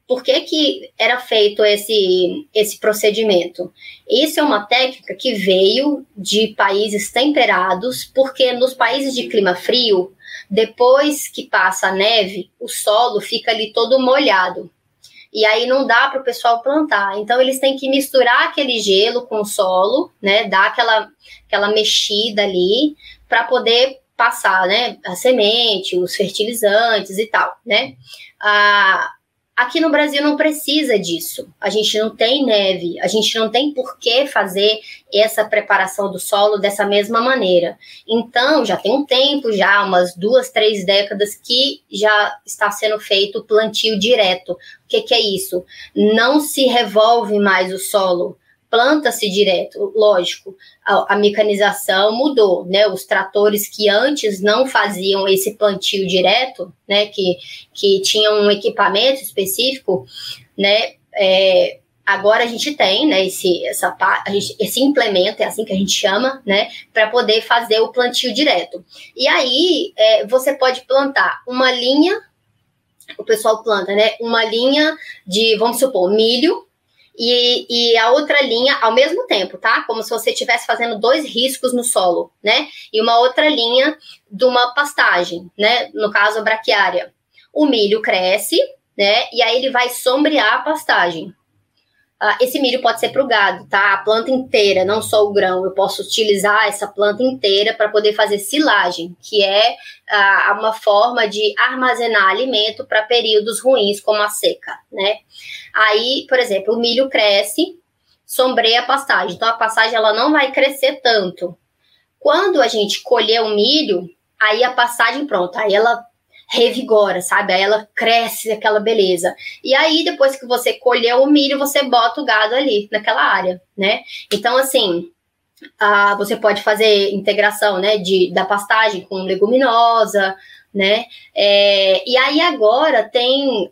Por que, que era feito esse, esse procedimento? Isso é uma técnica que veio de países temperados, porque nos países de clima frio, depois que passa a neve, o solo fica ali todo molhado. E aí não dá para o pessoal plantar. Então eles têm que misturar aquele gelo com o solo, né? Dar aquela, aquela mexida ali para poder passar, né, a semente, os fertilizantes e tal, né? Ah, aqui no Brasil não precisa disso. A gente não tem neve, a gente não tem por que fazer essa preparação do solo dessa mesma maneira. Então, já tem um tempo, já umas duas, três décadas que já está sendo feito plantio direto. O que, que é isso? Não se revolve mais o solo planta-se direto, lógico, a, a, mecanização mudou, né? Os tratores que antes não faziam esse plantio direto, né? Que, que tinham um equipamento específico, né? É, agora a gente tem, né? Esse, essa, gente, esse implemento, é assim que a gente chama, né? Para poder fazer o plantio direto. E aí é, você pode plantar uma linha, o pessoal planta, né? Uma linha de, vamos supor, milho e, e a outra linha ao mesmo tempo, tá? Como se você estivesse fazendo dois riscos no solo, né? E uma outra linha de uma pastagem, né? No caso, a braquiária. O milho cresce, né? E aí ele vai sombrear a pastagem. Uh, esse milho pode ser para o gado, tá? A planta inteira, não só o grão. Eu posso utilizar essa planta inteira para poder fazer silagem, que é uh, uma forma de armazenar alimento para períodos ruins, como a seca, né? Aí, por exemplo, o milho cresce, sombreia a pastagem. Então, a pastagem ela não vai crescer tanto. Quando a gente colher o milho, aí a passagem pronta, aí ela revigora, sabe? Aí ela cresce aquela beleza. E aí, depois que você colheu o milho, você bota o gado ali, naquela área, né? Então, assim, Ah, você pode fazer integração né, de, da pastagem com leguminosa, né? É, e aí agora tem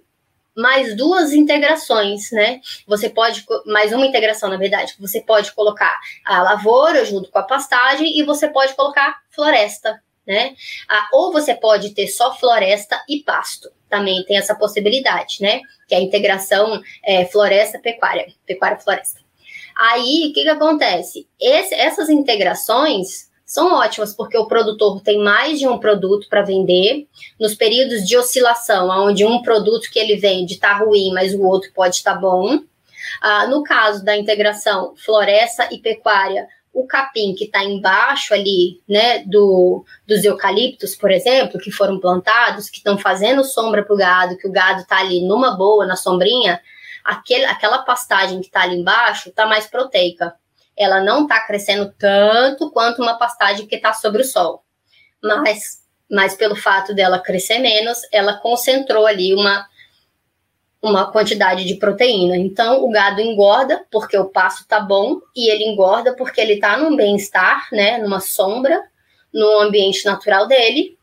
mais duas integrações, né? Você pode, mais uma integração, na verdade, você pode colocar a lavoura junto com a pastagem e você pode colocar floresta, né? Ah, ou você pode ter só floresta e pasto, também tem essa possibilidade, né? Que é a integração é, floresta-pecuária, pecuária-floresta. Aí, o que, que acontece? Esse, essas integrações são ótimas porque o produtor tem mais de um produto para vender. Nos períodos de oscilação, onde um produto que ele vende está ruim, mas o outro pode estar tá bom. Ah, no caso da integração floresta e pecuária, o capim que está embaixo ali, né, do, dos eucaliptos, por exemplo, que foram plantados, que estão fazendo sombra para o gado, que o gado está ali numa boa, na sombrinha, aquele, aquela pastagem que está ali embaixo está mais proteica. Ela não está crescendo tanto quanto uma pastagem que está sobre o sol. Mas, mas pelo fato dela crescer menos, ela concentrou ali uma, uma quantidade de proteína. Então, o gado engorda porque o pasto tá bom e ele engorda porque ele tá num bem-estar, né, numa sombra, no ambiente natural dele.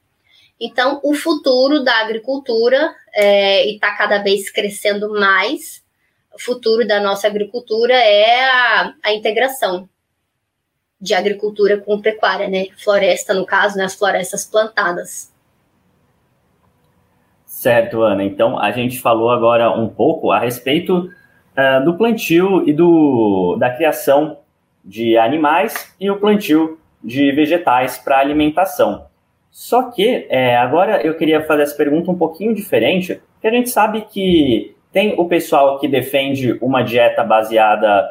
Então, o futuro da agricultura é, e está cada vez crescendo mais futuro da nossa agricultura é a, a integração de agricultura com pecuária, né? Floresta, no caso, né? as florestas plantadas. Certo, Ana. Então, a gente falou agora um pouco a respeito uh, do plantio e do, da criação de animais e o plantio de vegetais para alimentação. Só que é, agora eu queria fazer essa pergunta um pouquinho diferente, porque a gente sabe que tem o pessoal que defende uma dieta baseada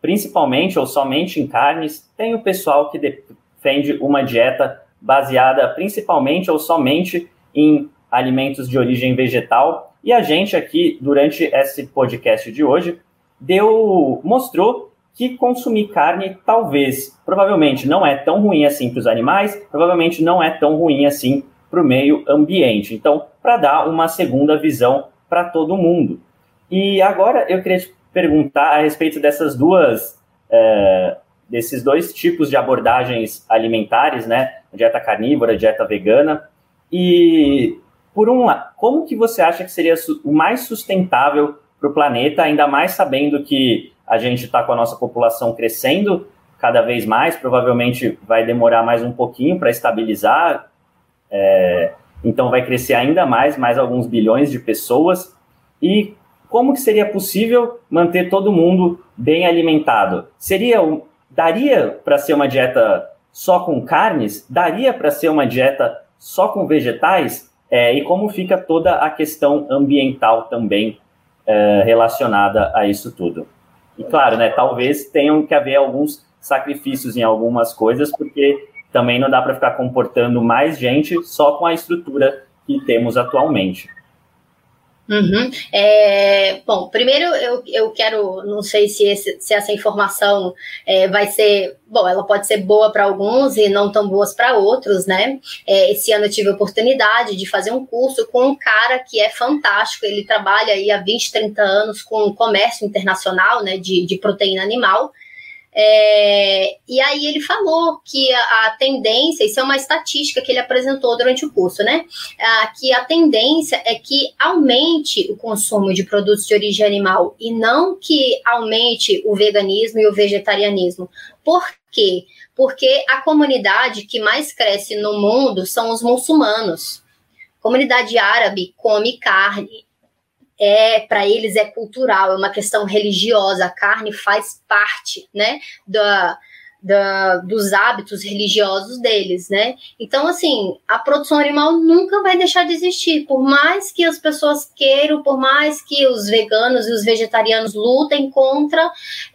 principalmente ou somente em carnes, tem o pessoal que defende uma dieta baseada principalmente ou somente em alimentos de origem vegetal. E a gente aqui, durante esse podcast de hoje, deu mostrou que consumir carne talvez, provavelmente não é tão ruim assim para os animais, provavelmente não é tão ruim assim para o meio ambiente. Então, para dar uma segunda visão para todo mundo. E agora eu queria te perguntar a respeito dessas duas, é, desses dois tipos de abordagens alimentares, né? Dieta carnívora, dieta vegana. E por um lado, como que você acha que seria o mais sustentável para o planeta, ainda mais sabendo que a gente está com a nossa população crescendo cada vez mais, provavelmente vai demorar mais um pouquinho para estabilizar, é, então vai crescer ainda mais, mais alguns bilhões de pessoas. E como que seria possível manter todo mundo bem alimentado? Seria daria para ser uma dieta só com carnes? Daria para ser uma dieta só com vegetais? É, e como fica toda a questão ambiental também é, relacionada a isso tudo? E claro, né, talvez tenham que haver alguns sacrifícios em algumas coisas, porque também não dá para ficar comportando mais gente só com a estrutura que temos atualmente. Uhum. É, bom, primeiro eu, eu quero, não sei se, esse, se essa informação é, vai ser, bom, ela pode ser boa para alguns e não tão boas para outros, né? É, esse ano eu tive a oportunidade de fazer um curso com um cara que é fantástico, ele trabalha aí há 20, 30 anos com comércio internacional, né, de, de proteína animal, é, e aí ele falou que a, a, tendência, isso é uma estatística que ele apresentou durante o curso, né? Ah, que a tendência é que aumente o consumo de produtos de origem animal e não que aumente o veganismo e o vegetarianismo. Por quê? Porque a comunidade que mais cresce no mundo são os muçulmanos. A comunidade árabe come carne é para eles é cultural, é uma questão religiosa. A carne faz parte, né, da, da, dos hábitos religiosos deles, né? Então, assim, a produção animal nunca vai deixar de existir, por mais que as pessoas queiram, por mais que os veganos e os vegetarianos lutem contra,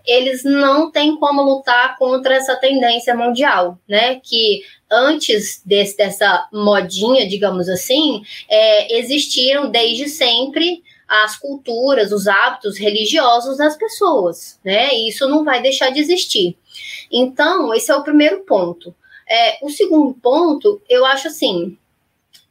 eles não têm como lutar contra essa tendência mundial, né? Que antes desse, dessa modinha, digamos assim, é, existiram desde sempre as culturas, os hábitos religiosos das pessoas, né? E isso não vai deixar de existir. Então, esse é o primeiro ponto. É, o segundo ponto, eu acho assim,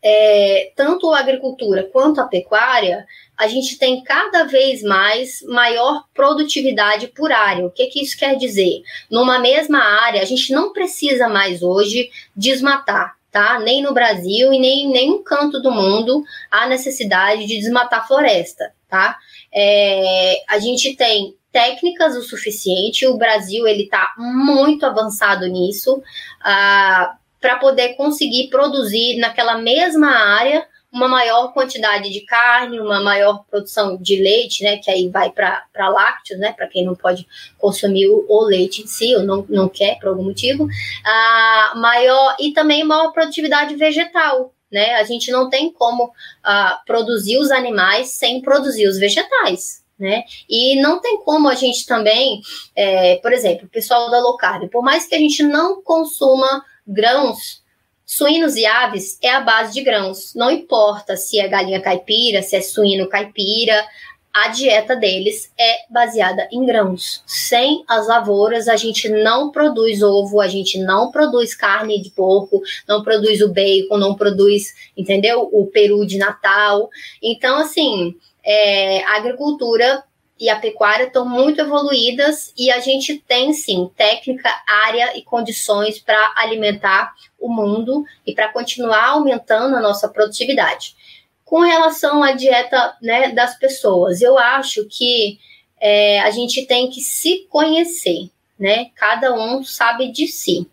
é, tanto a agricultura quanto a pecuária, a gente tem cada vez mais maior produtividade por área. O que, que isso quer dizer? Numa mesma área, a gente não precisa mais hoje desmatar. Tá? Nem no Brasil e nem em nenhum canto do mundo há necessidade de desmatar floresta, tá? É, a gente tem técnicas o suficiente. O Brasil ele está muito avançado nisso ah, para poder conseguir produzir naquela mesma área uma maior quantidade de carne, uma maior produção de leite, né? Que aí vai para lácteos, né? Para quem não pode consumir o, o, leite em si, ou não, não quer por algum motivo, ah, maior e também maior produtividade vegetal. Né? A gente não tem como ah, produzir os animais sem produzir os vegetais né? E não tem como a gente também, é, por exemplo, o pessoal da low carb, por mais que a gente não consuma grãos, suínos e aves é a base de grãos. Não importa se é galinha caipira, se é suíno caipira, a dieta deles é baseada em grãos. Sem as lavouras, a gente não produz ovo, a gente não produz carne de porco, não produz o bacon, não produz, entendeu? O peru de Natal. Então, assim, é, a agricultura e a pecuária estão muito evoluídas e a gente tem sim técnica, área e condições para alimentar o mundo e para continuar aumentando a nossa produtividade. Com relação à dieta né, das pessoas, eu acho que é, a gente tem que se conhecer, né? Cada um sabe de si.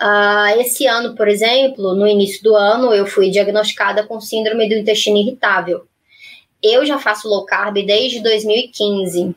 Uh, esse ano, por exemplo, no início do ano, eu fui diagnosticada com síndrome do intestino irritável. Eu já faço low carb desde 2015,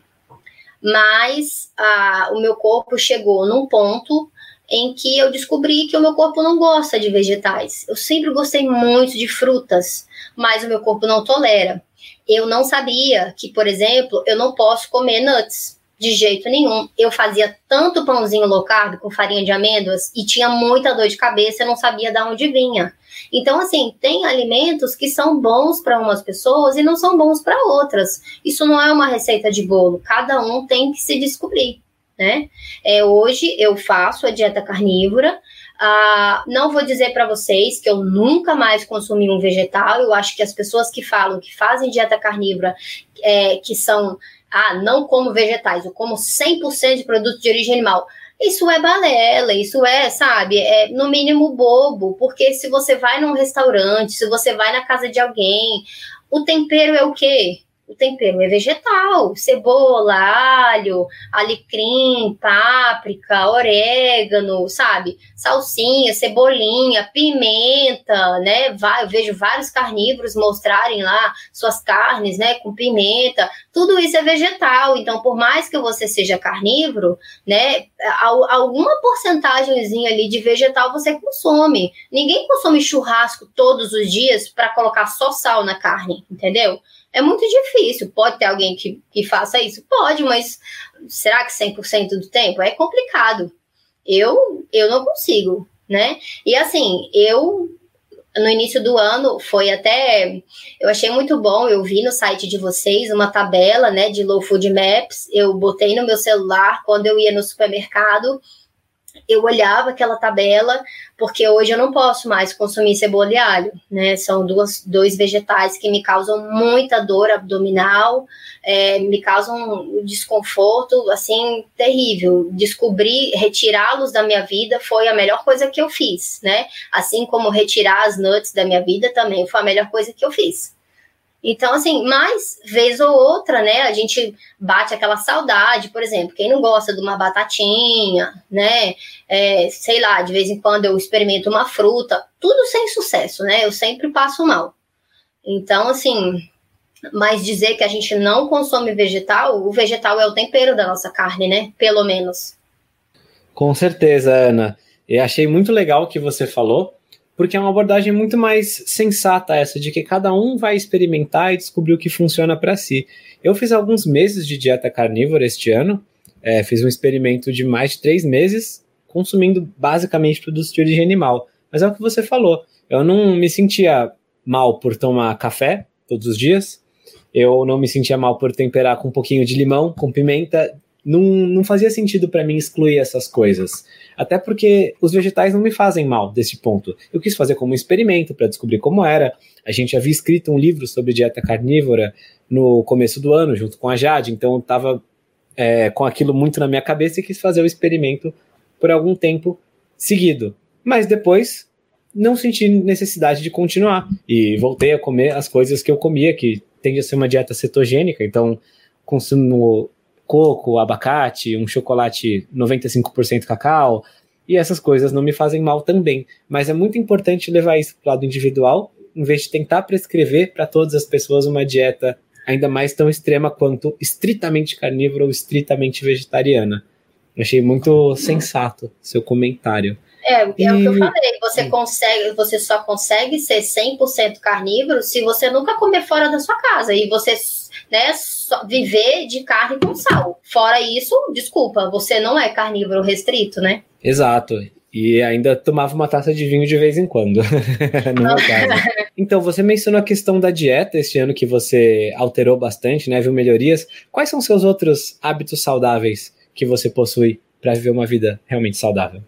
mas ah, o meu corpo chegou num ponto em que eu descobri que o meu corpo não gosta de vegetais. Eu sempre gostei muito de frutas, mas o meu corpo não tolera. Eu não sabia que, por exemplo, eu não posso comer nuts de jeito nenhum. Eu fazia tanto pãozinho low carb com farinha de amêndoas e tinha muita dor de cabeça, eu não sabia de onde vinha. Então, assim, tem alimentos que são bons para umas pessoas e não são bons para outras. Isso não é uma receita de bolo, cada um tem que se descobrir. Né? É, hoje eu faço a dieta carnívora. Ah, não vou dizer para vocês que eu nunca mais consumi um vegetal. Eu acho que as pessoas que falam que fazem dieta carnívora, é, que são ah, não como vegetais, eu como 100% de produto de origem animal. Isso é balela, isso é, sabe, é no mínimo bobo, porque se você vai num restaurante, se você vai na casa de alguém, o tempero é o quê? O tempero é vegetal, cebola, alho, alecrim, páprica, orégano, sabe? Salsinha, cebolinha, pimenta, né? Eu vejo vários carnívoros mostrarem lá suas carnes, né, com pimenta. Tudo isso é vegetal. Então, por mais que você seja carnívoro, né, alguma porcentagemzinha ali de vegetal você consome. Ninguém consome churrasco todos os dias para colocar só sal na carne, entendeu? É muito difícil. Pode ter alguém que, que faça isso? Pode, mas será que 100% do tempo? É complicado. Eu, eu não consigo, né? E assim, eu no início do ano foi até eu achei muito bom eu vi no site de vocês uma tabela né de low food maps eu botei no meu celular quando eu ia no supermercado eu olhava aquela tabela, porque hoje eu não posso mais consumir cebola e alho, né? São duas, dois vegetais que me causam muita dor abdominal, é, me causam um desconforto, assim, terrível. Descobrir, retirá-los da minha vida foi a melhor coisa que eu fiz, né? Assim como retirar as nuts da minha vida também foi a melhor coisa que eu fiz. Então, assim, mais vez ou outra, né, a gente bate aquela saudade, por exemplo, quem não gosta de uma batatinha, né, é, sei lá, de vez em quando eu experimento uma fruta, tudo sem sucesso, né, eu sempre passo mal. Então, assim, mas dizer que a gente não consome vegetal, o vegetal é o tempero da nossa carne, né, pelo menos. Com certeza, Ana. Eu achei muito legal o que você falou, porque é uma abordagem muito mais sensata essa, de que cada um vai experimentar e descobrir o que funciona para si. Eu fiz alguns meses de dieta carnívora este ano, é, fiz um experimento de mais de três meses, consumindo basicamente produtos de origem animal. Mas é o que você falou, eu não me sentia mal por tomar café todos os dias, eu não me sentia mal por temperar com um pouquinho de limão, com pimenta, não, não fazia sentido para mim excluir essas coisas. Até porque os vegetais não me fazem mal desse ponto. Eu quis fazer como um experimento para descobrir como era. A gente havia escrito um livro sobre dieta carnívora no começo do ano, junto com a Jade, então eu estava é, com aquilo muito na minha cabeça e quis fazer o experimento por algum tempo seguido. Mas depois não senti necessidade de continuar e voltei a comer as coisas que eu comia, que tende a ser uma dieta cetogênica, então consumo coco, abacate, um chocolate 95% cacau, e essas coisas não me fazem mal também. Mas é muito importante levar isso para o lado individual, em vez de tentar prescrever para todas as pessoas uma dieta ainda mais tão extrema quanto estritamente carnívora ou estritamente vegetariana. achei muito sensato seu comentário. É, é e... o que eu falei. Você consegue, você só consegue ser 100% carnívoro se você nunca comer fora da sua casa e você, né, viver de carne com sal. Fora isso, desculpa, você não é carnívoro restrito, né? Exato. E ainda tomava uma taça de vinho de vez em quando, [LAUGHS] no meu [LAUGHS] caso. Então, você mencionou a questão da dieta este ano que você alterou bastante, né? Viu melhorias. Quais são seus outros hábitos saudáveis que você possui para viver uma vida realmente saudável?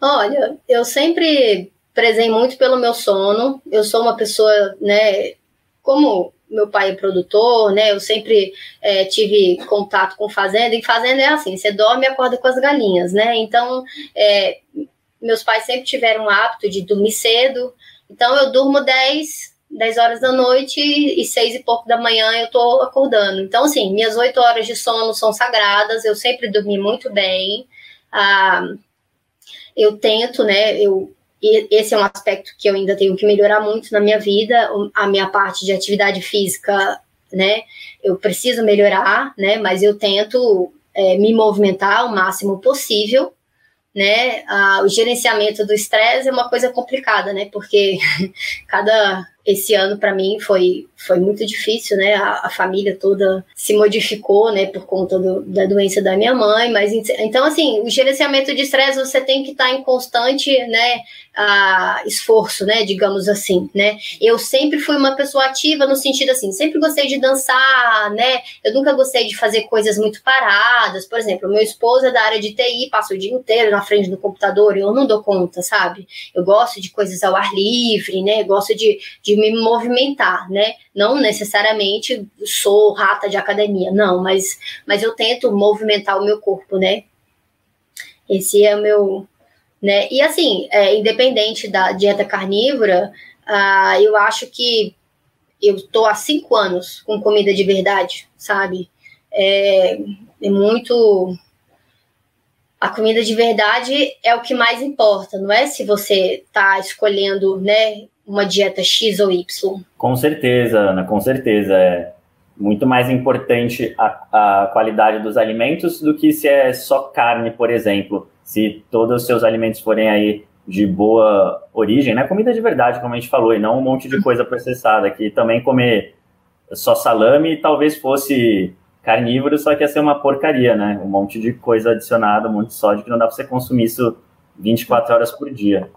Olha, eu sempre prezei muito pelo meu sono. Eu sou uma pessoa, né, como meu pai é produtor, né, eu sempre é, tive contato com fazenda, e fazenda é assim, você dorme e acorda com as galinhas, né, então é, meus pais sempre tiveram o hábito de dormir cedo, então eu durmo 10, 10 horas da noite e 6 e pouco da manhã eu tô acordando. Então, assim, minhas 8 horas de sono são sagradas, eu sempre dormi muito bem, ah, eu tento, né? Eu, esse é um aspecto que eu ainda tenho que melhorar muito na minha vida, a minha parte de atividade física, né? Eu preciso melhorar, né? Mas eu tento é, me movimentar o máximo possível, né? Ah, o gerenciamento do estresse é uma coisa complicada, né? Porque [LAUGHS] cada esse ano para mim foi, foi muito difícil, né? A, a, família toda se modificou, né? Por conta do, da doença da minha mãe, mas então assim, o gerenciamento de estresse você tem que estar tá em constante, né? a esforço, né, digamos assim, né? Eu sempre fui uma pessoa ativa no sentido assim, sempre gostei de dançar, né? Eu nunca gostei de fazer coisas muito paradas. Por exemplo, meu esposo é da área de TI, passa o dia inteiro na frente do computador e eu não dou conta, sabe? Eu gosto de coisas ao ar livre, né? Eu gosto de, de me movimentar, né? Não necessariamente sou rata de academia, não, mas, mas eu tento movimentar o meu corpo, né? Esse é o meu né? E assim, é, independente da dieta carnívora, uh, eu acho que eu estou há cinco anos com comida de verdade, sabe? É, é muito. A comida de verdade é o que mais importa, não é se você está escolhendo, né, uma dieta X ou Y. Com certeza, Ana, com certeza. É muito mais importante a, a qualidade dos alimentos do que se é só carne, por exemplo se todos os seus alimentos forem aí de boa origem, né? Comida de verdade, como a gente falou, e não um monte de coisa processada, que também comer só salame talvez fosse carnívoro, só que ia ser uma porcaria, né? Um monte de coisa adicionada, um monte de sódio, que não dá para você consumir isso 24 horas por dia.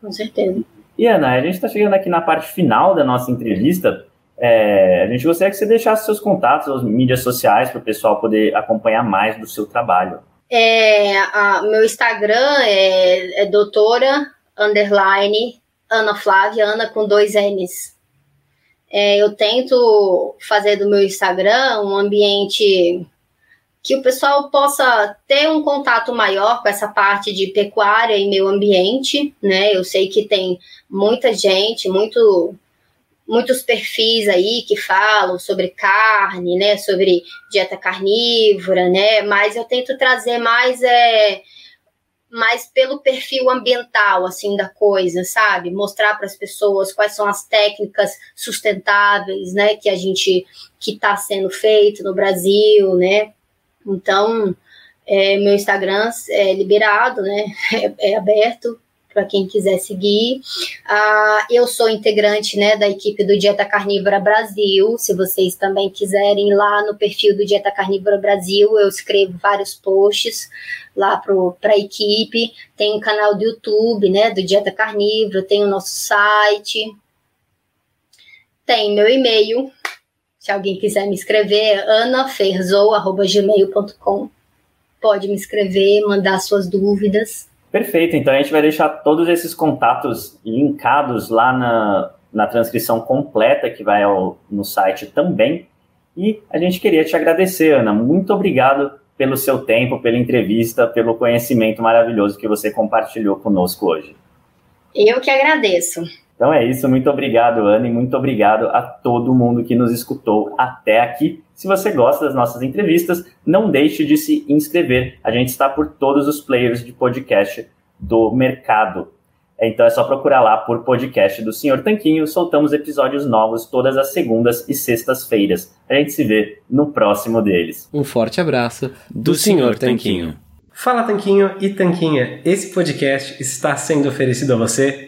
Com certeza. E Ana, a gente está chegando aqui na parte final da nossa entrevista. É, a gente gostaria que você deixasse seus contatos, as mídias sociais, para o pessoal poder acompanhar mais do seu trabalho. É, a, meu Instagram é, é doutora underline Ana Flávia, Ana com dois N's. É, eu tento fazer do meu Instagram um ambiente que o pessoal possa ter um contato maior com essa parte de pecuária e meio ambiente, né? Eu sei que tem muita gente, muito muitos perfis aí que falam sobre carne, né, sobre dieta carnívora, né, mas eu tento trazer mais é mais pelo perfil ambiental assim da coisa, sabe? Mostrar para as pessoas quais são as técnicas sustentáveis, né, que a gente que está sendo feito no Brasil, né? Então, é, meu Instagram é liberado, né? [LAUGHS] É, é aberto para quem quiser seguir. Uh, eu sou integrante né, da equipe do Dieta Carnívora Brasil. Se vocês também quiserem lá no perfil do Dieta Carnívora Brasil, eu escrevo vários posts lá para a equipe. Tem um canal do YouTube né, do Dieta Carnívora, tem o nosso site, tem meu e-mail, Se alguém quiser me escrever, anaferzou.gmail.com. Pode me escrever, mandar suas dúvidas. Perfeito, então a gente vai deixar todos esses contatos linkados lá na, na transcrição completa que vai ao, no site também. E a gente queria te agradecer, Ana. Muito obrigado pelo seu tempo, pela entrevista, pelo conhecimento maravilhoso que você compartilhou conosco hoje. Eu que agradeço. Então é isso, muito obrigado, Ana, e muito obrigado a todo mundo que nos escutou até aqui. Se você gosta das nossas entrevistas, não deixe de se inscrever. A gente está por todos os players de podcast do mercado. Então é só procurar lá por podcast do Senhor Tanquinho. Soltamos episódios novos todas as segundas e sextas-feiras. A gente se vê no próximo deles. Um forte abraço do, do Senhor Tanquinho. Fala Tanquinho e Tanquinha, esse podcast está sendo oferecido a você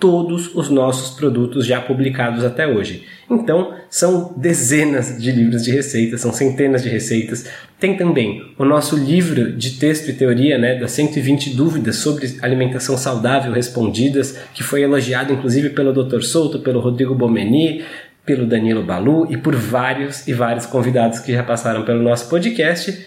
todos os nossos produtos já publicados até hoje. Então, são dezenas de livros de receitas, são centenas de receitas. Tem também o nosso livro de texto e teoria, né, das 120 dúvidas sobre alimentação saudável respondidas, que foi elogiado inclusive pelo Dr. Souto, pelo Rodrigo Bomeni, pelo Danilo Balu e por vários e vários convidados que já passaram pelo nosso podcast.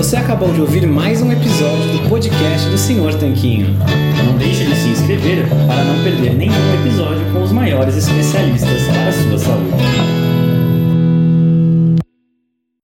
Você acabou de ouvir mais um episódio do podcast do Senhor Tanquinho. Não deixe de se inscrever para não perder nenhum episódio com os maiores especialistas para a sua saúde.